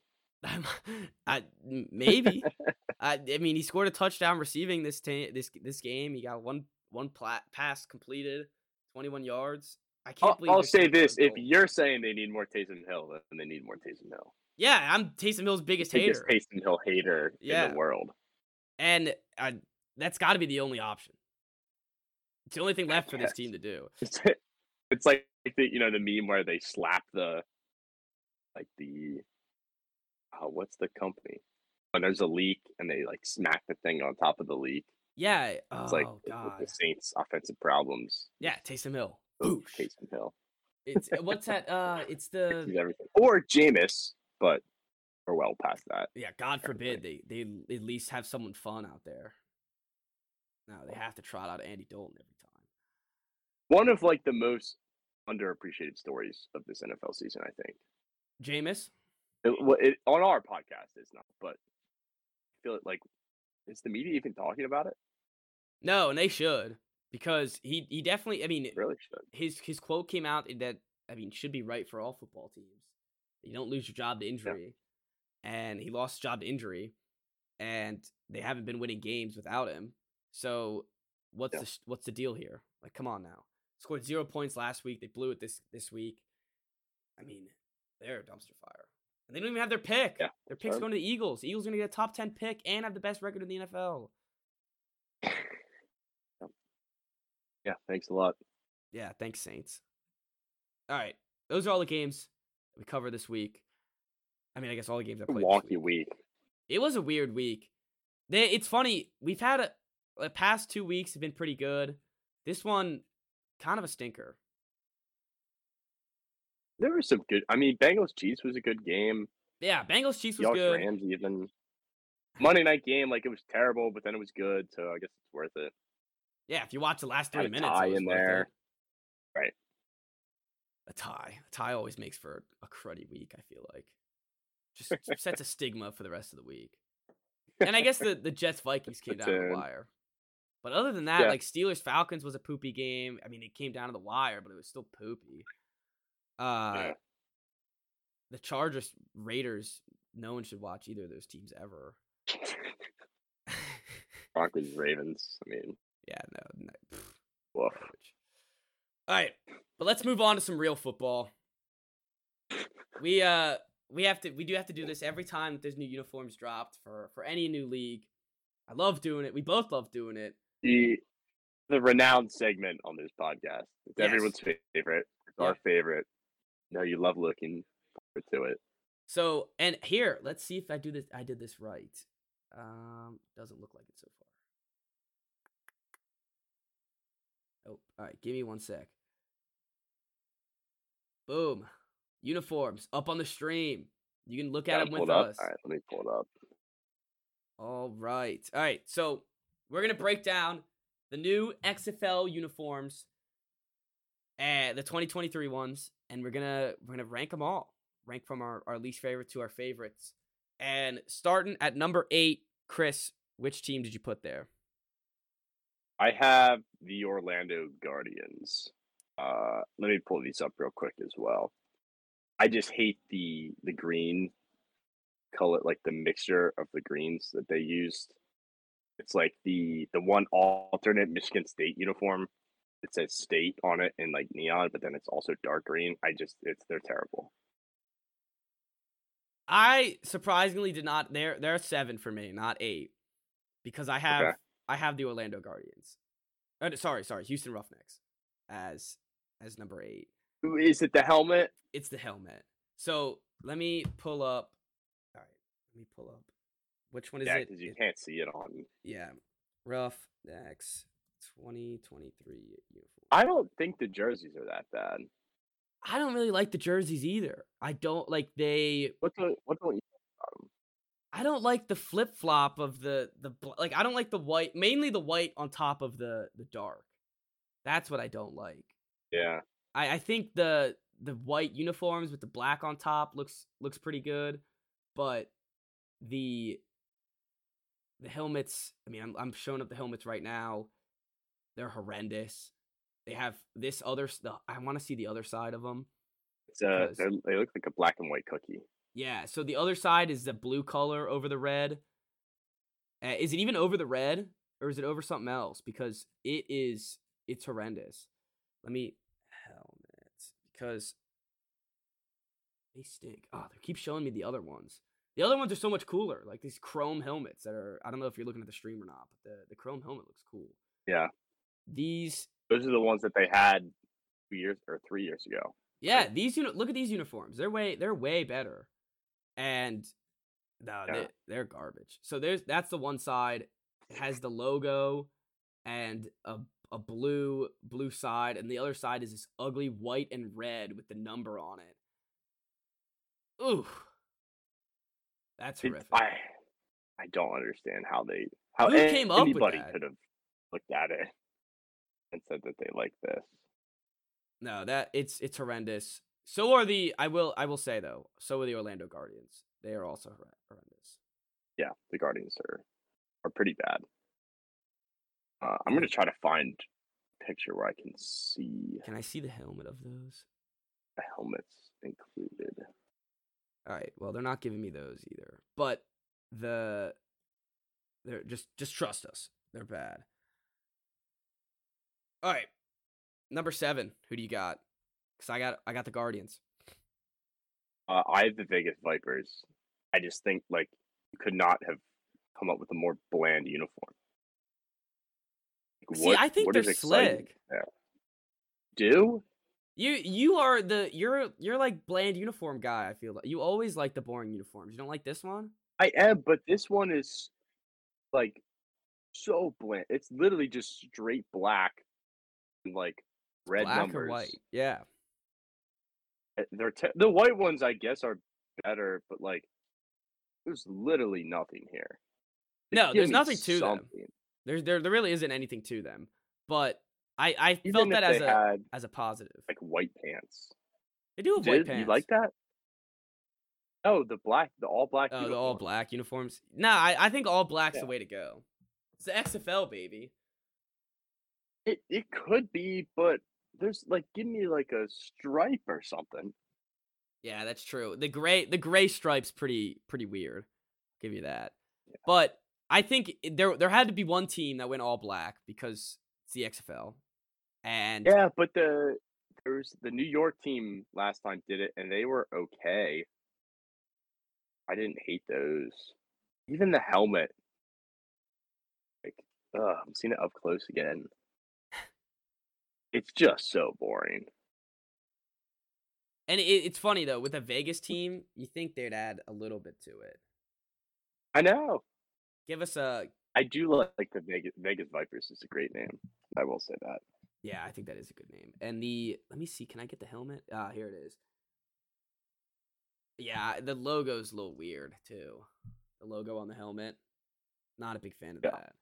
I, maybe. I, I mean, he scored a touchdown receiving this ta- this this game. He got one one pla- pass completed, twenty one yards. I can't I'll, believe. I'll say this: if you're saying they need more Taysom Hill, then they need more Taysom Hill. yeah, I'm Taysom Hill's biggest Biggest hater, Taysom Hill hater in the world. and I, that's got to be the only option. It's the only thing left for this team to do. It's, it's like the you know the meme where they slap the like the oh, what's the company when there's a leak and they like smack the thing on top of the leak. Yeah. It's Oh like God. the Saints' offensive problems. Yeah, Taysom Hill. Ooh, Boosh. Taysom Hill. It's what's that? Uh, it's the He's everything. Or Jameis, but we're well past that. Yeah, God forbid they they at least have someone fun out there. No, they have to trot out Andy Dalton every time. One of like the most underappreciated stories of this NFL season, I think. Jameis, It, well, it, on our podcast, it's not, but I feel it like is the media even talking about it? No, and they should because he he definitely. I mean, really should. his his quote came out that I mean should be right for all football teams. You don't lose your job to injury, and he lost his job to injury, and they haven't been winning games without him. So what's Yeah. the what's the deal here? Like, come on now. Scored zero points last week. They blew it this this week. I mean, they're a dumpster fire, and they don't even have their pick. Yeah, their pick's going to the Eagles. The Eagles are going to get a top ten pick and have the best record in the NFL. Yeah, thanks a lot. Yeah, thanks, Saints. All right, those are all the games we cover this week. I mean, I guess all the games I played. this Wonky week. week. It was a weird week. They, it's funny. We've had a the past two weeks have been pretty good. This one, kind of a stinker. There were some good. I mean, Bengals Chiefs was a good game. Yeah, Bengals Chiefs was Seahawks good. Rams even. Monday night game, like it was terrible, but then it was good, so I guess it's worth it. Yeah, if you watch the last three a minutes, tie it was in there. it. Right. A tie. A tie always makes for a cruddy week. I feel like just sets a stigma for the rest of the week. And I guess the the Jets Vikings came down to the wire. But other than that, Yeah. like Steelers Falcons was a poopy game. I mean, it came down to the wire, but it was still poopy. Uh, Yeah. the Chargers Raiders. No one should watch either of those teams ever. Broncos Ravens. I mean, yeah, no. no pff, woof. garbage. All right, but let's move on to some real football. We uh we have to we do have to do this every time that there's new uniforms dropped for for any new league. I love doing it. We both love doing it. the the renowned segment on this podcast. It's Yes. everyone's favorite. It's Yeah. our favorite. No, you love looking forward to it. So and here, let's see if I do this. I did this right. Um, doesn't look like it so far. Oh, all right. Give me one sec. Boom, uniforms up on the stream. You can look at them with up. us. All right, let me pull it up. All right. All right. So we're gonna break down the new XFL uniforms, and the 2023 ones, and we're gonna we're gonna rank them all, rank from our, our least favorite to our favorites, and starting at number eight, Chris, which team did you put there? I have the Orlando Guardians. Uh, let me pull these up real quick as well. I just hate the the green color, like the mixture of the greens that they used. It's like the the one alternate Michigan State uniform. It says state on it in like neon, but then it's also dark green. I just it's they're terrible. I surprisingly did not. They're they're seven for me, not eight, because I have Okay. I have the Orlando Guardians. Uh, sorry, sorry, Houston Roughnecks as as number eight. Is it the helmet? It's the helmet. So let me pull up. All right, let me pull up. Which one is Yeah, it? because you It- can't see it on. Yeah, Roughnecks 2023 uniform. I don't think the jerseys are that bad. I don't really like the jerseys either. I don't like they. What the what don't you I don't like the flip flop of the the like. I don't like the white, mainly the white on top of the the dark. That's what I don't like. Yeah. I I think the the white uniforms with the black on top looks looks pretty good, but the the helmets. I mean, I'm I'm showing up the helmets right now. They're horrendous. They have this other. The, I want to see the other side of them. It's uh they look like a black and white cookie. Yeah, so the other side is the blue color over the red. Uh, is it even over the red or is it over something else? Because it is it's horrendous. Let me helmets because they stink. Oh, they keep showing me the other ones. The other ones are so much cooler, like these chrome helmets that are. I don't know if you're looking at the stream or not, but the the chrome helmet looks cool. Yeah. These, Those are the ones that they had two years or three years ago. yeah, these uni- look at these uniforms. They're way they're way better, and no, Yeah. they, they're garbage. So there's that's the one side. It has the logo and a a blue blue side, and the other side is this ugly white and red with the number on it. Ooh, that's It- horrific. I I don't understand how they how Who came up with anybody that? could have looked at it and said that they like this. No, that it's it's horrendous. So are the I will I will say though. So are the Orlando Guardians. They are also horrendous. Yeah, the Guardians are are pretty bad. Uh, I'm gonna try to find a picture where I can see Can I see the helmet of those? the helmets included. All right. Well, they're not giving me those either. But the they're just just trust us. They're bad. All right. Number 7. Who do you got? Cuz I got I got the Guardians. Uh, I have the Vegas Vipers. I just think like you could not have come up with a more bland uniform. Like, See, I think what they're slick. there? Do You you are the you're you're like bland uniform guy, I feel like. You always like the boring uniforms. You don't like this one? I am, but this one is like so bland. It's literally just straight black and like red Black numbers. or white? Yeah. Uh, They're te- the white ones, I guess, are better, but like there's literally nothing here. No, there's nothing to them. There's there there really isn't anything to them. But I I Even felt that as a as a positive. like white pants. They do have Did white pants. you like that? Oh, the black, the all black. Oh, the all black uniforms. Nah, I, I think all black's Yeah. the way to go. It's the XFL, baby. It it could be, but there's like give me like a stripe or something. Yeah, that's true. The gray the gray stripe's pretty pretty weird. Give you that. Yeah. But I think there there had to be one team that went all black because it's the XFL. And Yeah, but the there's the New York team last time did it, and they were okay. I didn't hate those. Even the helmet, like, ugh, I'm seeing it up close again. It's just so boring. and it, it's funny though with a Vegas team, you think they'd add a little bit to it. I know. Give us a I do like, the Vegas Vegas Vipers. It's a great name. I will say that. Yeah, I think that is a good name. And the let me see, can I get the helmet? Ah, here it is. Yeah, the logo's a little weird too. The logo on the helmet. Not a big fan of Yeah. that.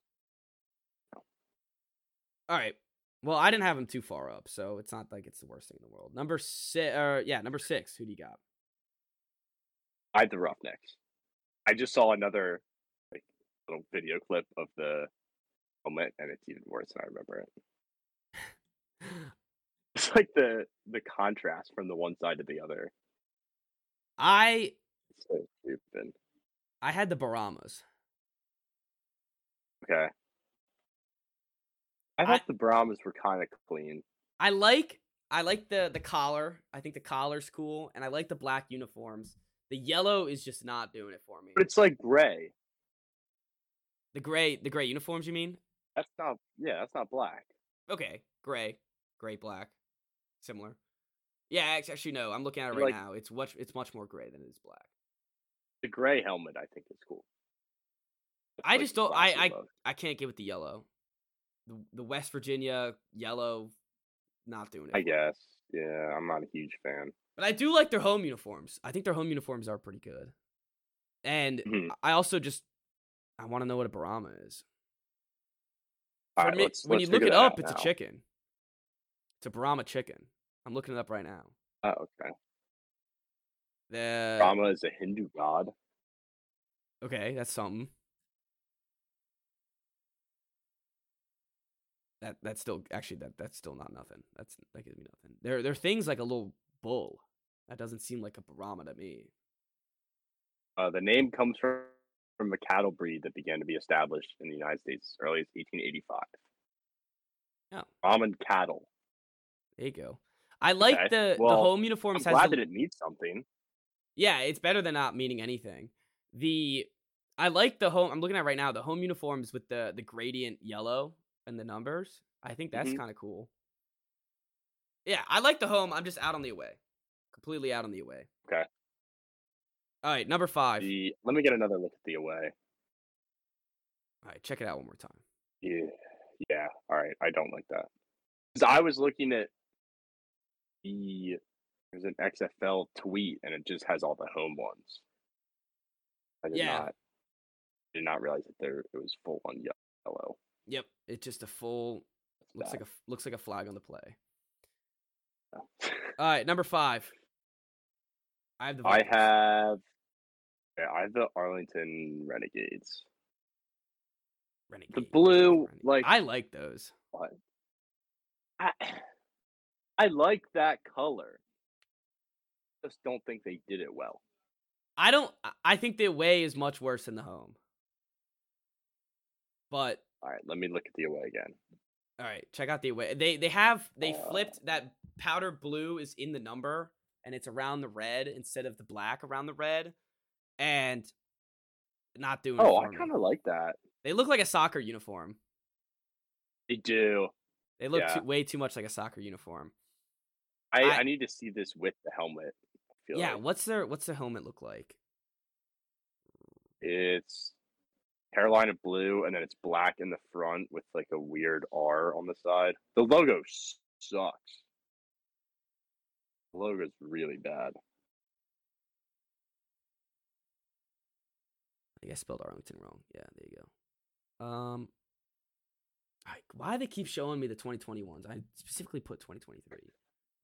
All right. Well, I didn't have him too far up, so it's not like it's the worst thing in the world. Number six, uh, yeah, number six. Who do you got? I had the Roughnecks. I just saw another like little video clip of the moment, and it's even worse than I remember it. It's like the the contrast from the one side to the other. I It's so stupid. I had the Brahmas. Okay. I I- thought the Brahmas were kind of clean. I like I like the the collar. I think the collar's cool, and I like the black uniforms. The yellow is just not doing it for me. But it's like gray. The gray, the gray uniforms, you mean? That's not yeah, that's not black. Okay, gray, gray, black, similar. Yeah, actually, no. I'm looking at it right like- now. It's much, it's much more gray than it is black. The gray helmet I think is cool. That's, I like, just don't. I, I. I can't get with the yellow. The the West Virginia yellow, not doing it. I guess. Yeah, I'm not a huge fan. But I do like their home uniforms. I think their home uniforms are pretty good. And Mhm. I also just I want to know what a Brahma is. Right, me, let's- when let's you look it up, it's now. a chicken. It's a Brahma chicken. I'm looking it up right now. Oh, okay. The Rama is a Hindu god. okay, that's something. That that's still actually that that's still not nothing. That's that gives me nothing. There there are things like a little bull. That doesn't seem like a Brahma to me. Uh, the name comes from, from a cattle breed that began to be established in the United States as early as 1885. Oh. Brahman cattle. There you go. I like Okay, the the well, home I'm uniforms has glad a- that it means something. Yeah, it's better than not meaning anything. The I like the home. I'm looking at right now the home uniforms with the the gradient yellow and the numbers. I think that's Mhm. kind of cool. Yeah, I like the home. I'm just out on the away, completely out on the away. Okay. All right, number five. The let me get another look at the away. All right, check it out one more time. Yeah, yeah. All right, I don't like that. 'Cause I was looking at the there's an XFL tweet and it just has all the home ones. I did Yeah. not did not realize that there it was full on yellow. Yep, it's just a full looks like a looks like a flag on the play. All right, number five. I have the. I have yeah, I have the Arlington Renegades. The blue, Renegade. like- I like those. What? I I like that color. Just don't think they did it well. I don't. I- I think the away is much worse than the home. But All right, let me look at the away again. all right, check out the away. They they have they Uh. flipped that powder blue is in the number and it's around the red instead of the black around the red, and not doing. Oh, I kind of like that. They look like a soccer uniform. They do. They look Yeah. too, way too much like a soccer uniform. I, I- I need to see this with the helmet. Yeah, like. what's their what's the helmet look like? It's Carolina blue, and then it's black in the front with like a weird R on the side. The logo sucks. The logo's really bad. I guess I spelled Arlington wrong. Yeah, there you go. Um, alright, why do they keep showing me the 2021s? I specifically put 2023.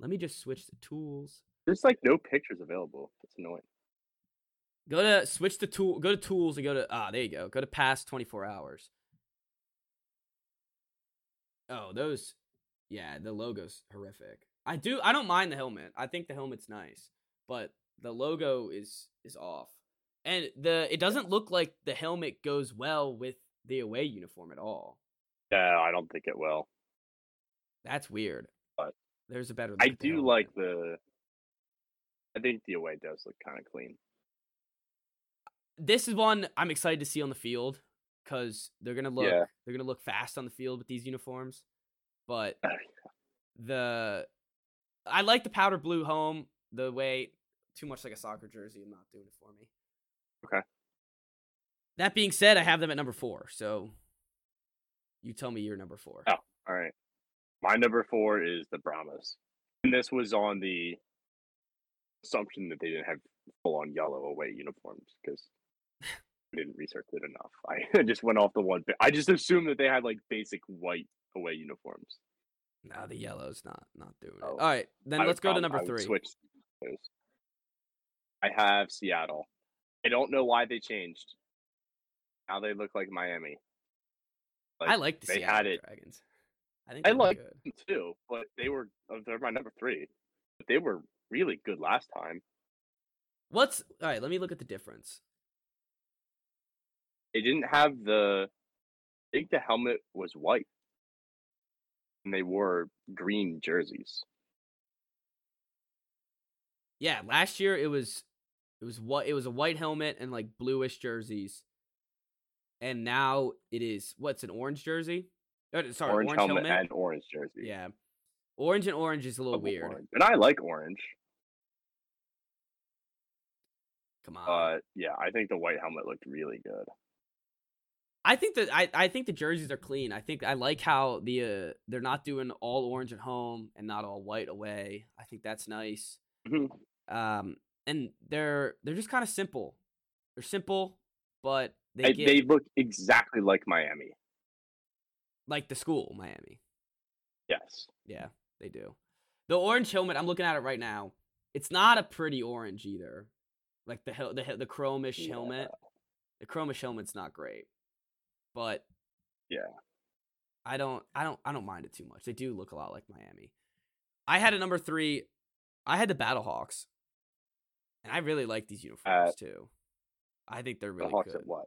Let me just switch to tools. There's like no pictures available. It's annoying. Go to switch to tool. Go to tools and go to ah. There you go. Go to past 24 hours. Oh, those. Yeah, the logo's horrific. I do. I don't mind the helmet. I think the helmet's nice, but the logo is is off, and the it doesn't look like the helmet goes well with the away uniform at all. Yeah, I don't think it will. That's weird. But there's a better. Look I do helmet. like the. I think the away does look kind of clean. This is one I'm excited to see on the field because they're gonna look Yeah. they're gonna look fast on the field with these uniforms. But the I like the powder blue home the way too much like a soccer jersey. I'm not doing it for me. Okay. That being said, I have them at number four. So you tell me your number four. Oh. All right. My number four is the Brahmas. And this was on the assumption that they didn't have full on yellow away uniforms because I didn't research it enough. I just went off the one. I just assumed that they had like basic white away uniforms. No, the yellow's not not doing it. Oh. All right, then I let's go to number I three. Switch. I have Seattle. I don't know why they changed. Now they look like Miami. I like the they Seattle had it- Dragons. I think I like them too, but they were uh, they're my number three. But they were really good last time. What's all right? Let me look at the difference. They didn't have the. I think the helmet was white, and they wore green jerseys. Yeah, last year it was it was what it was a white helmet and like bluish jerseys. And now it is what's an orange jersey? Oh, sorry, orange, orange, helmet, helmet. and orange jersey. yeah. Orange and orange is a little Double weird. orange. And I like orange, Come on. but yeah, I think the white helmet looked really good. I think that I, I think the jerseys are clean. I think I like how the uh, they're not doing all orange at home and not all white away. I think that's nice. Mhm. Um, and they're they're just kind of simple. They're simple, but they They, get they look exactly like Miami. like the school Miami. Yes. Yeah, they do. The orange helmet, I'm looking at it right now. It's not a pretty orange either. Like the the the chromish Yeah. helmet. The chromish helmet's not great. But Yeah. I don't I don't I don't mind it too much. They do look a lot like Miami. I had a number 3. I had the Battlehawks. And I really like these uniforms too. I think they're The really Hawks good. at what?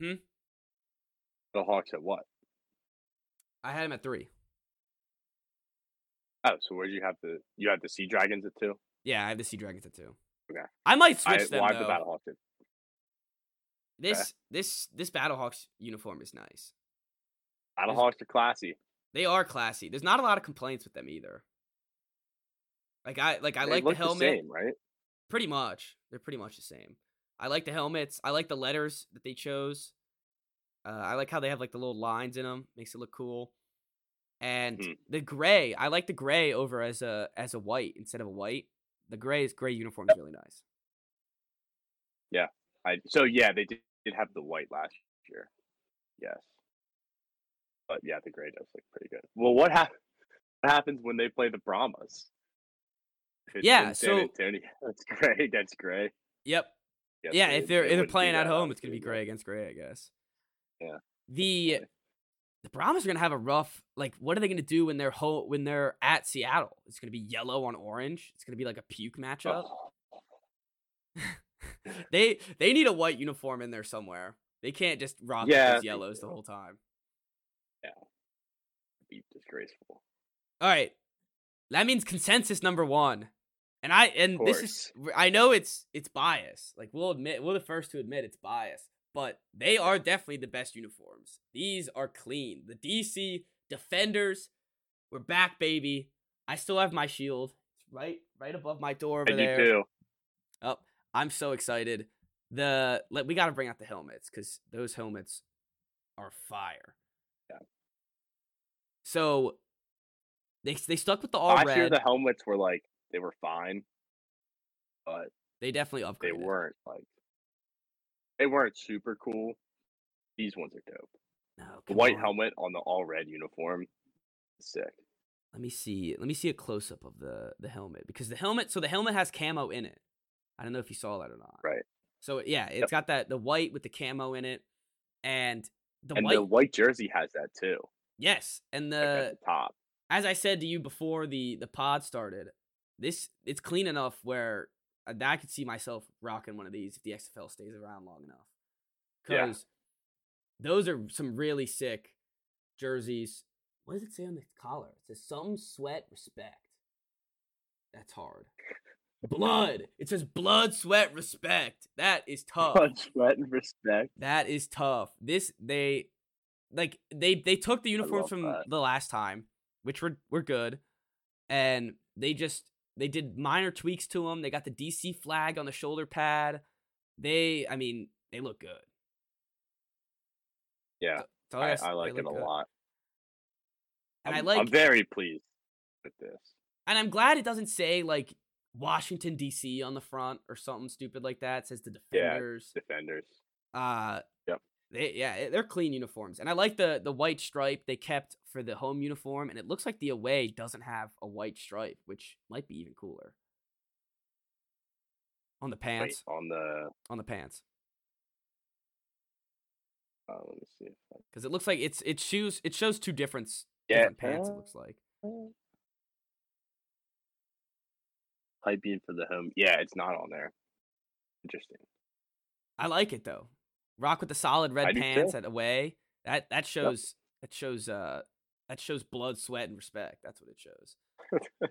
Hmm? The Hawks at what? I had them at 3. Oh, so where'd you have the you had the Sea Dragons at two? Yeah, I have the Sea Dragons at 2. Okay. I might I, switch them well, I have though. the Battlehawks at This this this Battlehawks uniform is nice. Battlehawks are classy. They are classy. There's not a lot of complaints with them either. Like I like I They like the helmet same, right? pretty much. They're pretty much the same. I like the helmets. I like the letters that they chose. Uh, I like how they have like the little lines in them. Makes it look cool. And Mhm. the gray, I like the gray over as a as a white instead of a white. The gray is gray uniform is really nice. Yeah. I so yeah, they did, did have the white last year. Yes. But yeah, the gray does look pretty good. Well, what, hap- what happens when they play the Brahmas? Yeah, so- Antonio, it's gray against gray. Yep. Guess yeah, they- if they're they if they're playing at home, it's gonna be gray against gray, I guess. Yeah. The the Brahmas are gonna have a rough like. What are they gonna do when they're ho- when they're at Seattle? It's gonna be yellow on orange. It's gonna be like a puke matchup. Oh, they they need a white uniform in there somewhere. They can't just rock Yeah, those yellows the whole time. Yeah. Be disgraceful. All right, that means consensus number one. And I and this is. I know it's it's bias. Like we'll admit we're the first to admit it's bias, but they are definitely the best uniforms. These are clean. The DC Defenders, we're back, baby. I still have my shield. It's right right above my door over And you there. too. Oh, I'm so excited. The let we got to bring out the helmets because those helmets are fire. Yeah. So they they stuck with the all Last red. the helmets were like they were fine, but they definitely upgraded. they weren't like they weren't super cool. These ones are dope. No, The white on. helmet on the all red uniform, sick. Let me see. Let me see a close up of the the helmet because the helmet. So the helmet has camo in it. I don't know if you saw that or not. Right. So yeah, it's Yep. got that the white with the camo in it, and the and white. the white jersey has that too, yes, and the the top. as I said to you before the the pod started, this it's clean enough where uh, I could see myself rocking one of these if the XFL stays around long enough. Yeah. Because those are some really sick jerseys. What does it say on the collar? It says some sweat respect. That's hard. Blood. It says blood, sweat, respect. That is tough. Blood, sweat, and respect. That is tough. This they like they they took the uniforms from that. the last time, which were were good, and they just they did minor tweaks to them. They got the DC flag on the shoulder pad. They, I mean, they look good. Yeah, That's all I, gotta I like it a good. lot. And I'm, I like, I'm very pleased with this. and I'm glad it doesn't say like Washington DC on the front or something stupid like that. It says the Defenders. Yeah. defenders. Uh Yep. They, yeah, eh, they're clean uniforms, and I like the the white stripe they kept for the home uniform, and it looks like the away doesn't have a white stripe, which might be even cooler. On the Wait, pants, on the on the pants, uh, let me see. Because it looks like it's it shows it shows two different Yeah, different pants. It uh, looks like being for the home. Yeah, it's not on there. Interesting. I like it though. Rock with the solid red do pants at away. That that shows that shows uh that shows blood, sweat, and respect. That's what it shows.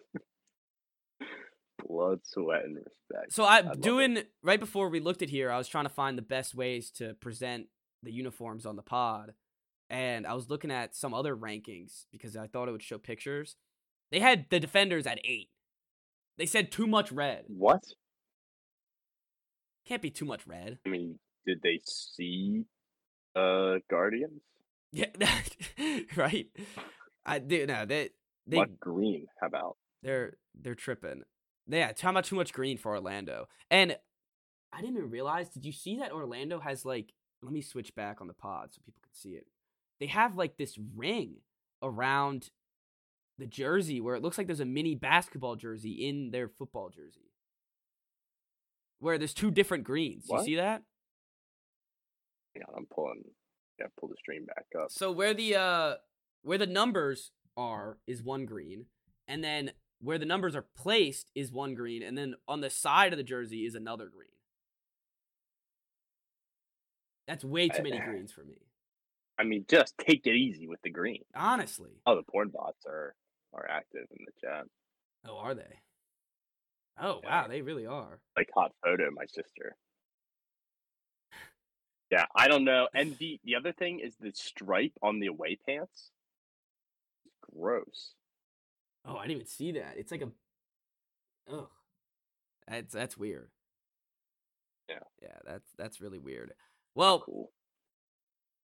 Blood, sweat, and respect. So I love it. doing right before we looked at here, I was trying to find the best ways to present the uniforms on the pod, and I was looking at some other rankings because I thought it would show pictures. They had the defenders at eight. They said too much red. What? Can't be too much red. I mean, did they see Uh, Guardians. Yeah, right. I do no they they what green? How about? they're they're tripping. Yeah, how about too much green for Orlando? And I didn't even realize. Did you see that Orlando has like? Let me switch back on the pod so people can see it. They have like this ring around the jersey where it looks like there's a mini basketball jersey in their football jersey. Where there's two different greens. You see that? Hang on, I'm pulling. Yeah, pull the stream back up. So where the uh where the numbers are is one green, and then where the numbers are placed is one green, and then on the side of the jersey is another green. That's way too many I- greens for me. I mean, just take it easy with the green. Honestly. Oh, the porn bots are are active in the chat. Oh, are they? Oh Yeah. wow, they really are. Like hot photo, my sister. Yeah, I don't know. And the the other thing is the stripe on the away pants. It's gross. Oh, I didn't even see that. It's like a Ugh. That's that's weird. Yeah. Yeah, that's that's really weird. Well, Cool.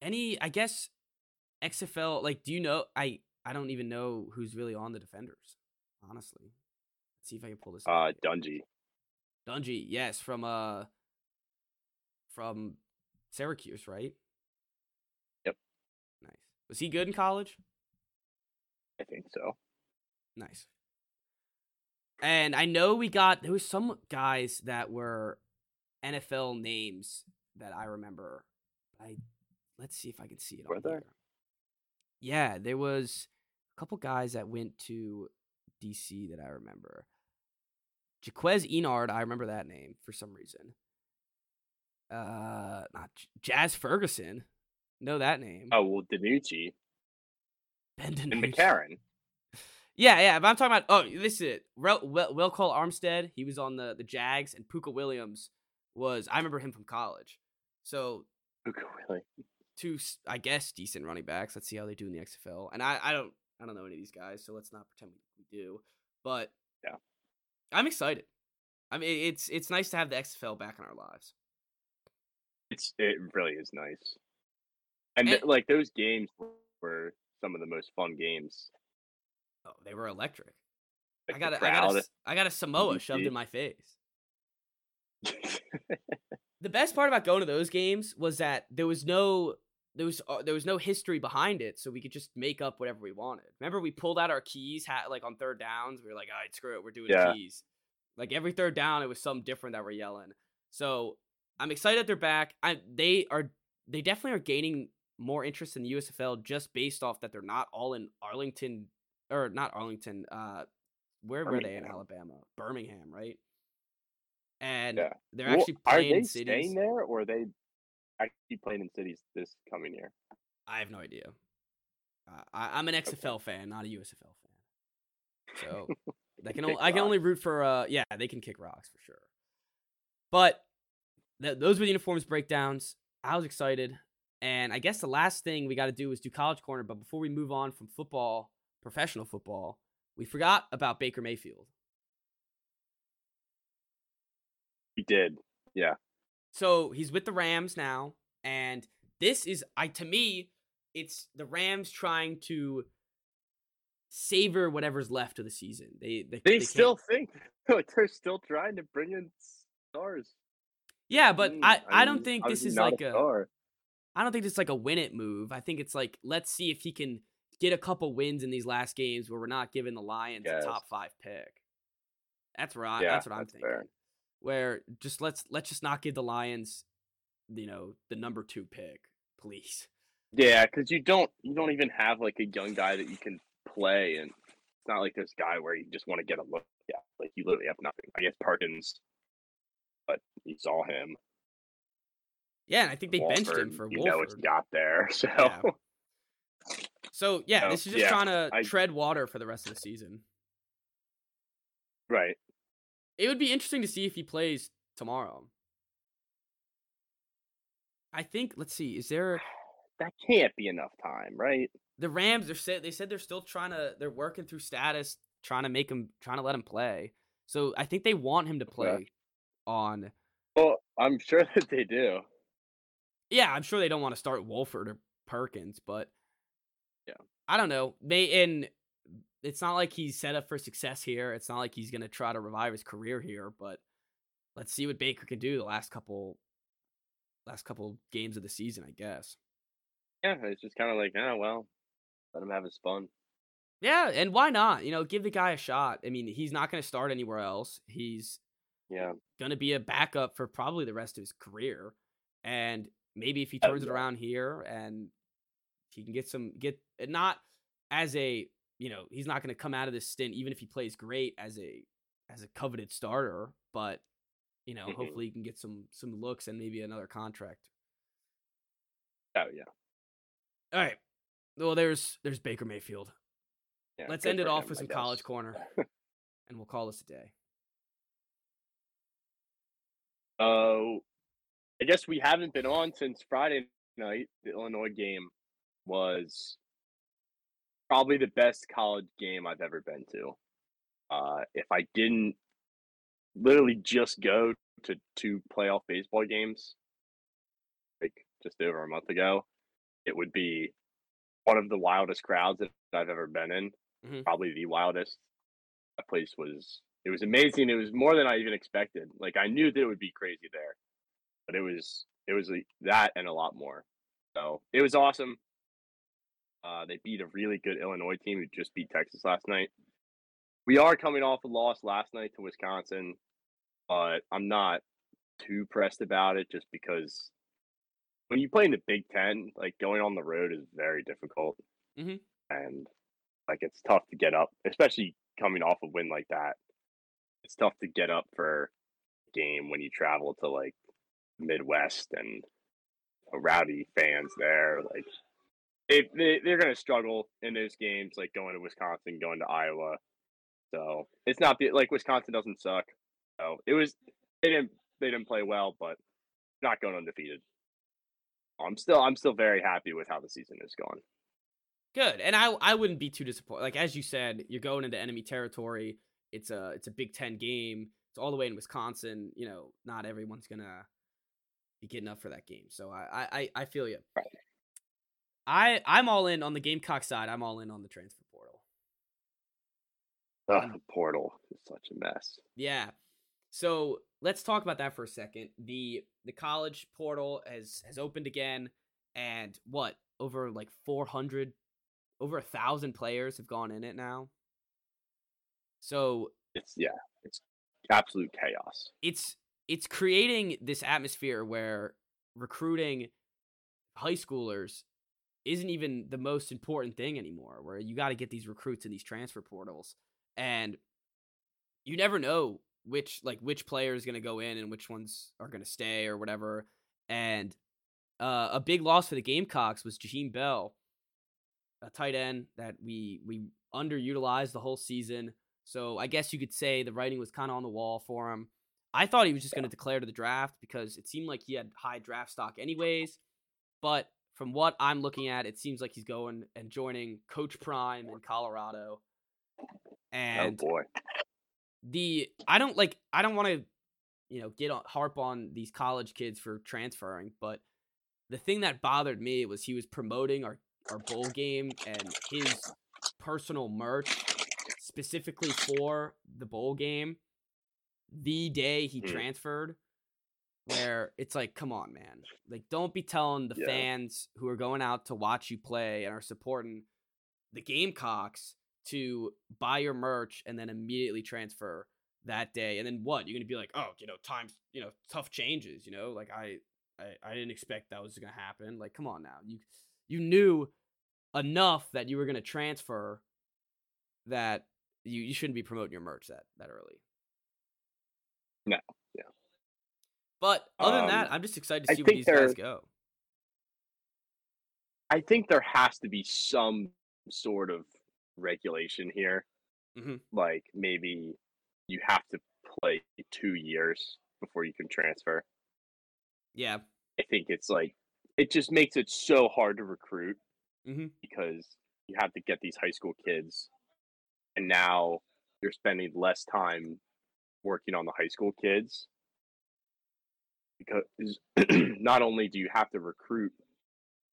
any i guess xfl like do you know i i don't even know who's really on the defenders honestly let's see if i can pull this up. Uh, Dungey. dungey yes from uh from syracuse right Yep. nice was he good in college I think so. nice and i know we got there was some guys that were nfl names that i remember i let's see if i can see it Were there? yeah there was a couple guys that went to dc that i remember jaquez enard i remember that name for some reason uh not J- jazz ferguson know that name Oh well, DiNucci ben and DiNucci. McCarron. Yeah, yeah. But I'm talking about. Oh, this is it. Rel- Will, Will Cole Armstead. He was on the the Jags, and Puka Williams was. I remember him from college. So Luka Willie. two, I guess, decent running backs. Let's see how they do in the XFL. And I, I don't, I don't know any of these guys, so let's not pretend we do. But Yeah. I'm excited. I mean, it's it's nice to have the XFL back in our lives. It's it really is nice. And th- like those games were some of the most fun games. Oh, they were electric. Like I got a, I got a, I got a Samoa shoved in my face. the best part about going to those games was that there was no there was uh, there was no history behind it, so we could just make up whatever we wanted. Remember, we pulled out our keys, had like on third downs. We were like, "All right, screw it, we're doing Yeah. keys." Like every third down, it was something different that we're yelling. So I'm excited they're back. I they are they definitely are gaining more interest in the USFL just based off that they're not all in Arlington or not Arlington. Uh, where were they in Alabama? Birmingham, right? And Yeah. they're Well, actually are playing they cities. staying there or are they actually playing in cities this coming year? I have no idea. Uh, I, I'm an XFL fan, not a USFL fan. So I can only, I can only root for uh yeah they can kick rocks for sure. But th- those were the uniforms breakdowns. I was excited, and I guess the last thing we got to do is do college corner. But before we move on from football, professional football, we forgot about Baker Mayfield. He did. So he's with the Rams now, and this is I to me, it's the Rams trying to savor whatever's left of the season. They they, They, can't- still think they're still trying to bring in stars. yeah, but Mm, I I don't mean, think this is like a star. I don't think this is like a win it move. I think it's like let's see if he can get a couple wins in these last games where we're not giving the Lions Yes. a top five pick. That's right. Yeah, that's what I'm that's thinking. fair. Where just let's let's just not give the Lions, you know, the number two pick, please. Yeah, because you don't you don't even have like a young guy that you can play, and it's not like this guy where you just want to get a look at. Like you literally have nothing. I guess Perkins, but you saw him. Yeah, and I think they benched him for you know Wolford. you got there. So Yeah. So yeah, So, this is just yeah, trying to I- tread water for the rest of the season. right, It would be interesting to see if he plays tomorrow. I think. Let's see. Is there that can't be enough time, right? the Rams? They said they said they're still trying to. They're working through status, trying to make him, trying to let him play. So I think they want him to play on. Well, I'm sure that they do. Yeah, I'm sure they don't want to start Wolford or Perkins, but Yeah. I don't know. They and it's not like he's set up for success here. It's not like he's gonna try to revive his career here, but let's see what Baker can do the last couple last couple games of the season, I guess. Yeah, it's just kind of like, oh well, let him have his fun. Yeah, and why not? You know, give the guy a shot. I mean, he's not going to start anywhere else. He's Yeah, going to be a backup for probably the rest of his career. And maybe if he Oh, turns it around here and he can get some get not as a, you know, he's not going to come out of this stint even if he plays great as a as a coveted starter, but you know, Mhm. hopefully he can get some some looks and maybe another contract. oh yeah. All right. Well, there's there's Baker Mayfield. yeah Let's end it off him, with some college corner, and we'll call this a day. Oh, I guess we haven't been on since Friday night. The Illinois game was probably the best college game I've ever been to. Uh, if I didn't literally just go to two playoff baseball games, like just over a month ago, it would be one of the wildest crowds that I've ever been in. Mhm. Probably the wildest. That place was it was amazing. It was more than I even expected. Like I knew that it would be crazy there, but it was it was that and a lot more. So it was awesome. Uh, they beat a really good Illinois team who just beat Texas last night. We are coming off a loss last night to Wisconsin, but I'm not too pressed about it just because when you play in the Big Ten, like going on the road is very difficult, Mhm. and like it's tough to get up, especially coming off a win like that. It's tough to get up for a game when you travel to like Midwest and rowdy fans there. Like they, they they're gonna struggle in those games, like going to Wisconsin, going to Iowa. So it's not the, like Wisconsin doesn't suck. So it was they didn't they didn't play well, but not going undefeated. I'm still I'm still very happy with how the season is going. Good, and I I wouldn't be too disappointed. Like as you said, you're going into enemy territory. It's a it's a Big Ten game. It's all the way in Wisconsin. You know, not everyone's gonna be getting up for that game. So I I I feel you. Right. I I'm all in on the Gamecock side. I'm all in on the transfer portal. The portal is such a mess. Yeah. So let's talk about that for a second. The the college portal has has opened again, and what over like four hundred, over a thousand players have gone in it now. So It's yeah, it's absolute chaos. it's it's creating this atmosphere where recruiting high schoolers isn't even the most important thing anymore where you got to get these recruits in these transfer portals and you never know which like which player is going to go in and which ones are going to stay or whatever and uh, a big loss for the gamecocks was Jaheim Bell a tight end that we we underutilized the whole season so I guess you could say the writing was kind of on the wall for him I thought he was just going to declare to the draft because it seemed like he had high draft stock anyways. But from what I'm looking at, it seems like he's going and joining Coach Prime in Colorado. And oh boy. the I don't like I don't want to you know get on, harp on these college kids for transferring, but the thing that bothered me was he was promoting our our bowl game and his personal merch specifically for the bowl game the day he Hmm. transferred where it's like come on man. Like don't be telling the Yeah. fans who are going out to watch you play and are supporting the gamecocks to buy your merch and then immediately transfer that day. And then what? You're gonna be like oh you know times you know tough changes you know? Like i i, I didn't expect that was gonna happen. Like come on now. You you knew enough that you were gonna transfer that you, you shouldn't be promoting your merch that that early. No. But other than that Um, i'm just excited to see where these guys go I think there has to be some sort of regulation here. Mhm. Like maybe you have to play two years before you can transfer. yeah I think it's like it just makes it so hard to recruit Mhm. because you have to get these high school kids, and now you're spending less time working on the high school kids because not only do you have to recruit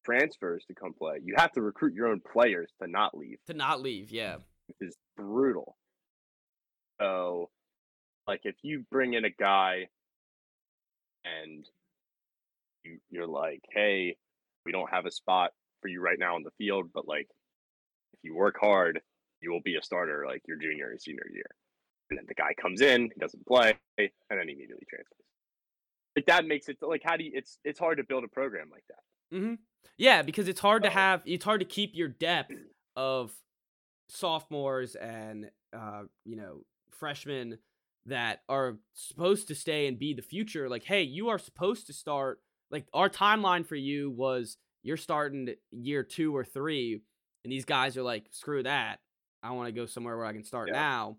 transfers to come play, you have to recruit your own players to not leave. To not leave, yeah. Is brutal. So, like, if you bring in a guy and you, you're like, hey, we don't have a spot for you right now on the field, but like, if you work hard, you will be a starter like your junior and senior year. And then the guy comes in, he doesn't play, and then he immediately transfers. Like that makes it like how do you? It's it's hard to build a program like that. Mm-hmm. Yeah, because it's hard to have. It's hard to keep your depth of sophomores and uh, you know freshmen that are supposed to stay and be the future. Like, hey, you are supposed to start. Like, our timeline for you was you're starting year two or three, and these guys are like, screw that. I want to go somewhere where I can start Yeah. now.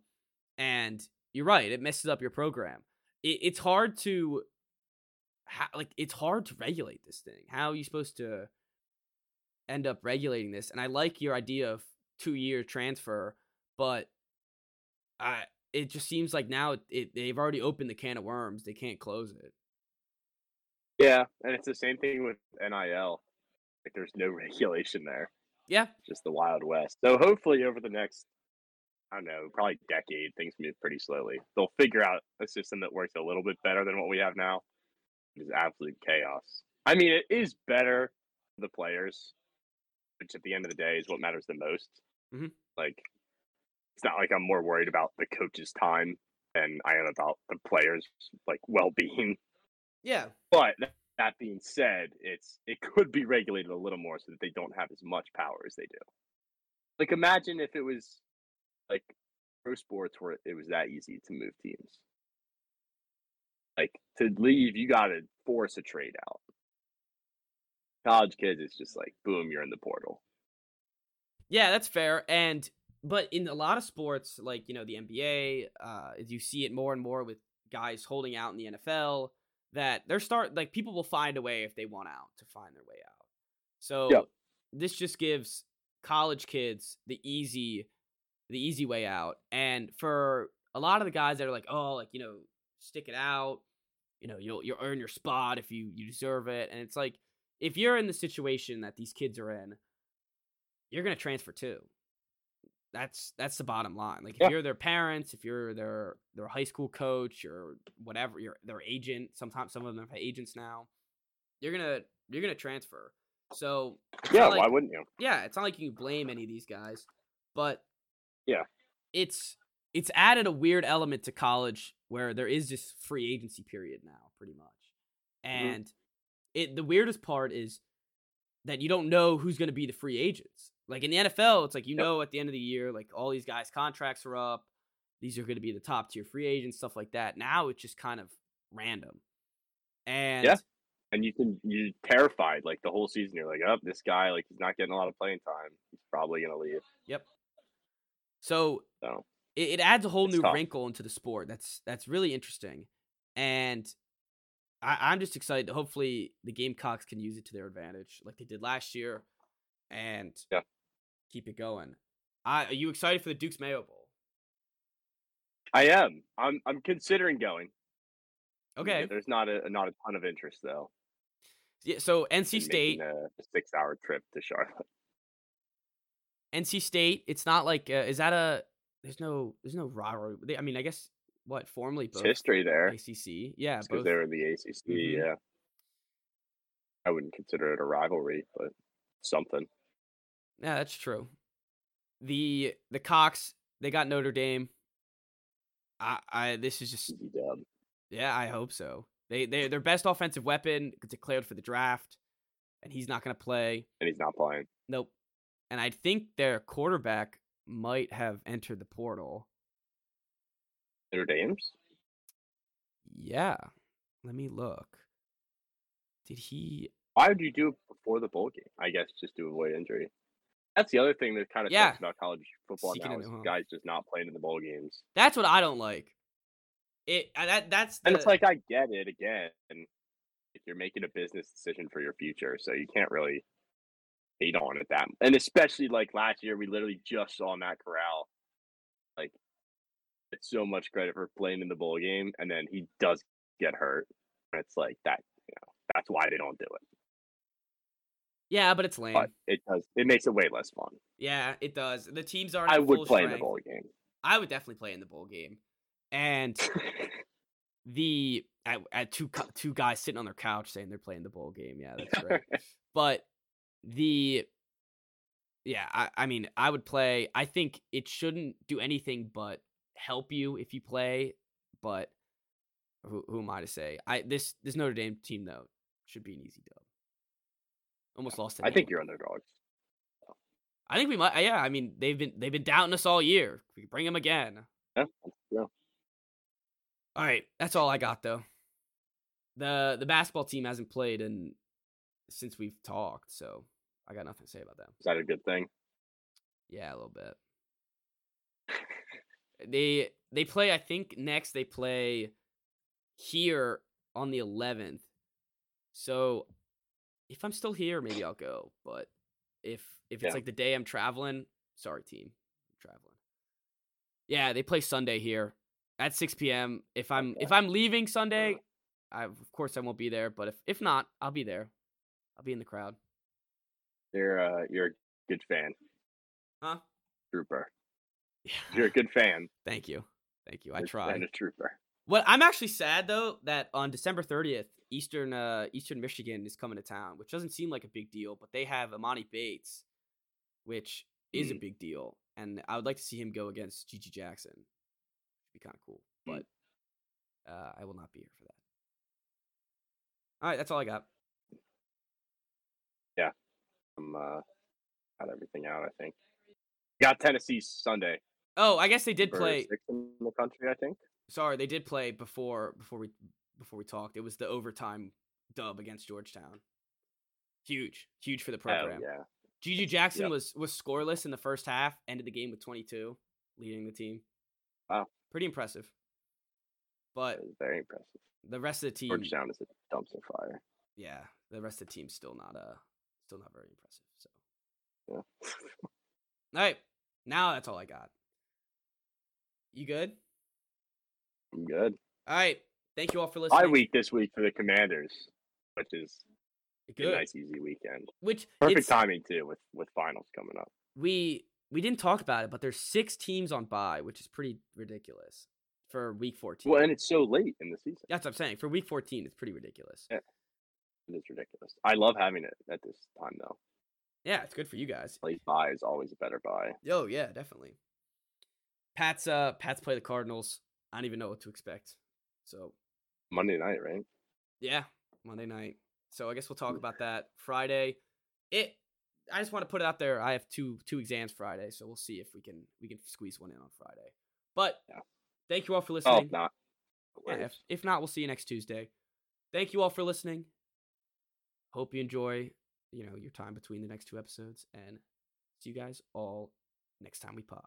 And you're right; it messes up your program. It, it's hard to how, like it's hard to regulate this thing. How are you supposed to end up regulating this? And I like your idea of two year transfer, but I it just seems like now it, it they've already opened the can of worms. They can't close it. Yeah, and it's the same thing with NIL. Like there's no regulation there. Yeah, It's just the Wild West. So hopefully over the next I don't know, probably decade, things move pretty slowly. They'll figure out a system that works a little bit better than what we have now. It is absolute chaos. I mean, it is better for the players, which at the end of the day is what matters the most. Mhm. Like, it's not like I'm more worried about the coach's time than I am about the players' like well-being. yeah, But that, that being said, it's it could be regulated a little more so that they don't have as much power as they do. Like imagine if it was like pro sports where it was that easy to move teams. Like to leave, you got to force a trade out. College kids, it's just like boom, you're in the portal. yeah. That's fair. And but in a lot of sports, like you know the NBA, uh, you see it more and more with guys holding out in the NFL. That they're start like people will find a way if they want out to find their way out. So Yep. this just gives college kids the easy the easy way out. And for a lot of the guys that are like, oh, like, you know, stick it out, you know, you'll you'll earn your spot if you you deserve it. And it's like if you're in the situation that these kids are in, you're gonna transfer too. That's that's the bottom line. Like if Yeah. you're their parents, if you're their their high school coach or whatever, you're their agent. Sometimes some of them have agents now. You're gonna you're gonna transfer. So Yeah, not why wouldn't you? yeah, it's not like you can blame any of these guys, but Yeah. it's it's added a weird element to college where there is this free agency period now, pretty much, mm-hmm. and it the weirdest part is that you don't know who's going to be the free agents. Like in the NFL, it's like you Yep. know at the end of the year, like all these guys' contracts are up. These are going to be the top tier free agents, stuff like that. Now it's just kind of random, and Yeah. And you can you're terrified like the whole season. You're like, oh, this guy like he's not getting a lot of playing time. He's probably gonna leave. Yep. So So it, it adds a whole It's new tough. wrinkle into the sport. That's that's really interesting, and I, I'm just excited. Hopefully, the Gamecocks can use it to their advantage, like they did last year, and Yeah. keep it going. I, are you excited for the Duke's Mayo Bowl? I am. I'm I'm considering going. Okay. Yeah, there's not a not a ton of interest though. Yeah. So NC State, a six hour trip to Charlotte. NC State. It's not like uh, is that a? There's no there's no rivalry. They, I mean, I guess what formerly It's both history there ACC. Yeah, because both. they're in the ACC. Mhm. Yeah, I wouldn't consider it a rivalry, but something. Yeah, that's true. The the Cox they got Notre Dame. I I this is just yeah, I hope so. They they their best offensive weapon declared for the draft, and he's not gonna play. and he's not playing. Nope. And I think their quarterback might have entered the portal. Notre Dame's. Yeah. Let me look. Did he Why would you do it before the bowl game? I guess just to avoid injury. That's the other thing that kind of Yeah. sucks about college football Seeking now is home. guys just not playing in the bowl games. That's what I don't like. It uh, that that's the, And it's like I get it again. If you're making a business decision for your future, so you can't really hate on it that. And especially like last year, we literally just saw Matt Corral. Like, it's so much credit for playing in the bowl game, and then he does get hurt. It's like that. You know, that's why they don't do it. Yeah, but it's lame. But it does. It makes it way less fun. yeah, it does. The teams aren't. I would play in the bowl game. I would definitely play in the bowl game, and the I, I had two two guys sitting on their couch saying they're playing the bowl game. Yeah, that's right. but the yeah, I, I mean, I would play. I think it shouldn't do anything but help you if you play. But who, who am I to say? I this this Notre Dame team though should be an easy dub. Almost lost. I think you're underdogs. I think we might. Yeah, I mean they've been they've been doubting us all year. We bring them again. Yeah, true. All right, that's all I got though. the The basketball team hasn't played in since we've talked, so I got nothing to say about them. Is that a good thing? Yeah, a little bit. they they play. I think next they play here on the 11th. So if I'm still here, maybe I'll go. But if if it's Yeah. like the day I'm traveling, sorry team, I'm traveling. Yeah, they play Sunday here at 6 p.m. If I'm if I'm leaving Sunday, uh-huh. I of course I won't be there. But if if not, I'll be there. I'll be in the crowd. You're uh, you're a good fan, Huh? trooper. Yeah. You're a good fan. Thank you. Thank you. I try. fan, a trooper. What I'm actually sad though that on December 30th, Eastern uh, Eastern Michigan is coming to town, which doesn't seem like a big deal, but they have Emoni Bates, which is a Mm. big deal, and I would like to see him go against GG Jackson. It'd be kind of cool, Mm. but uh, I will not be here for that. All right, that's all I got. I'm uh, got everything out. I think. Got Tennessee Sunday. Oh, I guess they did play. six in the country. I think. Sorry, they did play before before we before we talked. It was the overtime dub against Georgetown. Huge, huge for the Oh program. yeah. GG Jackson Yep. was was scoreless in the first half, ended the game with 22, leading the team. Wow. Pretty impressive. But very impressive. the rest of the team, Georgetown is a dumpster fire. yeah, the rest of the team's still not uh still not very impressive. So, Yeah. all right, now that's all I got. You good? I'm good. All right. Thank you all for listening. Bye week this week for the Commanders, which is a Good. nice easy weekend. Which Perfect timing too with with finals coming up. we we didn't talk about it, but there's six teams on bye, which is pretty ridiculous for week 14. Well, and it's so late in the season. That's what I'm saying. For week 14, it's pretty ridiculous. Yeah. Is ridiculous. I love having it at this time though. Yeah, it's good for you guys. Late buy is always a better buy. Oh yeah, definitely. Pat's uh Pat's play the Cardinals. I don't even know what to expect. So Monday night, right? yeah, Monday night. So I guess we'll talk about that Friday. It. I just want to put it out there. I have two two exams Friday, so we'll see if we can we can squeeze one in on Friday. But Yeah. thank you all for Oh, listening. if not. Yeah, if, if not, we'll see you next Tuesday. Thank you all for listening. Hope you enjoy, you know, your time between the next two episodes, and see you guys all next time we pod.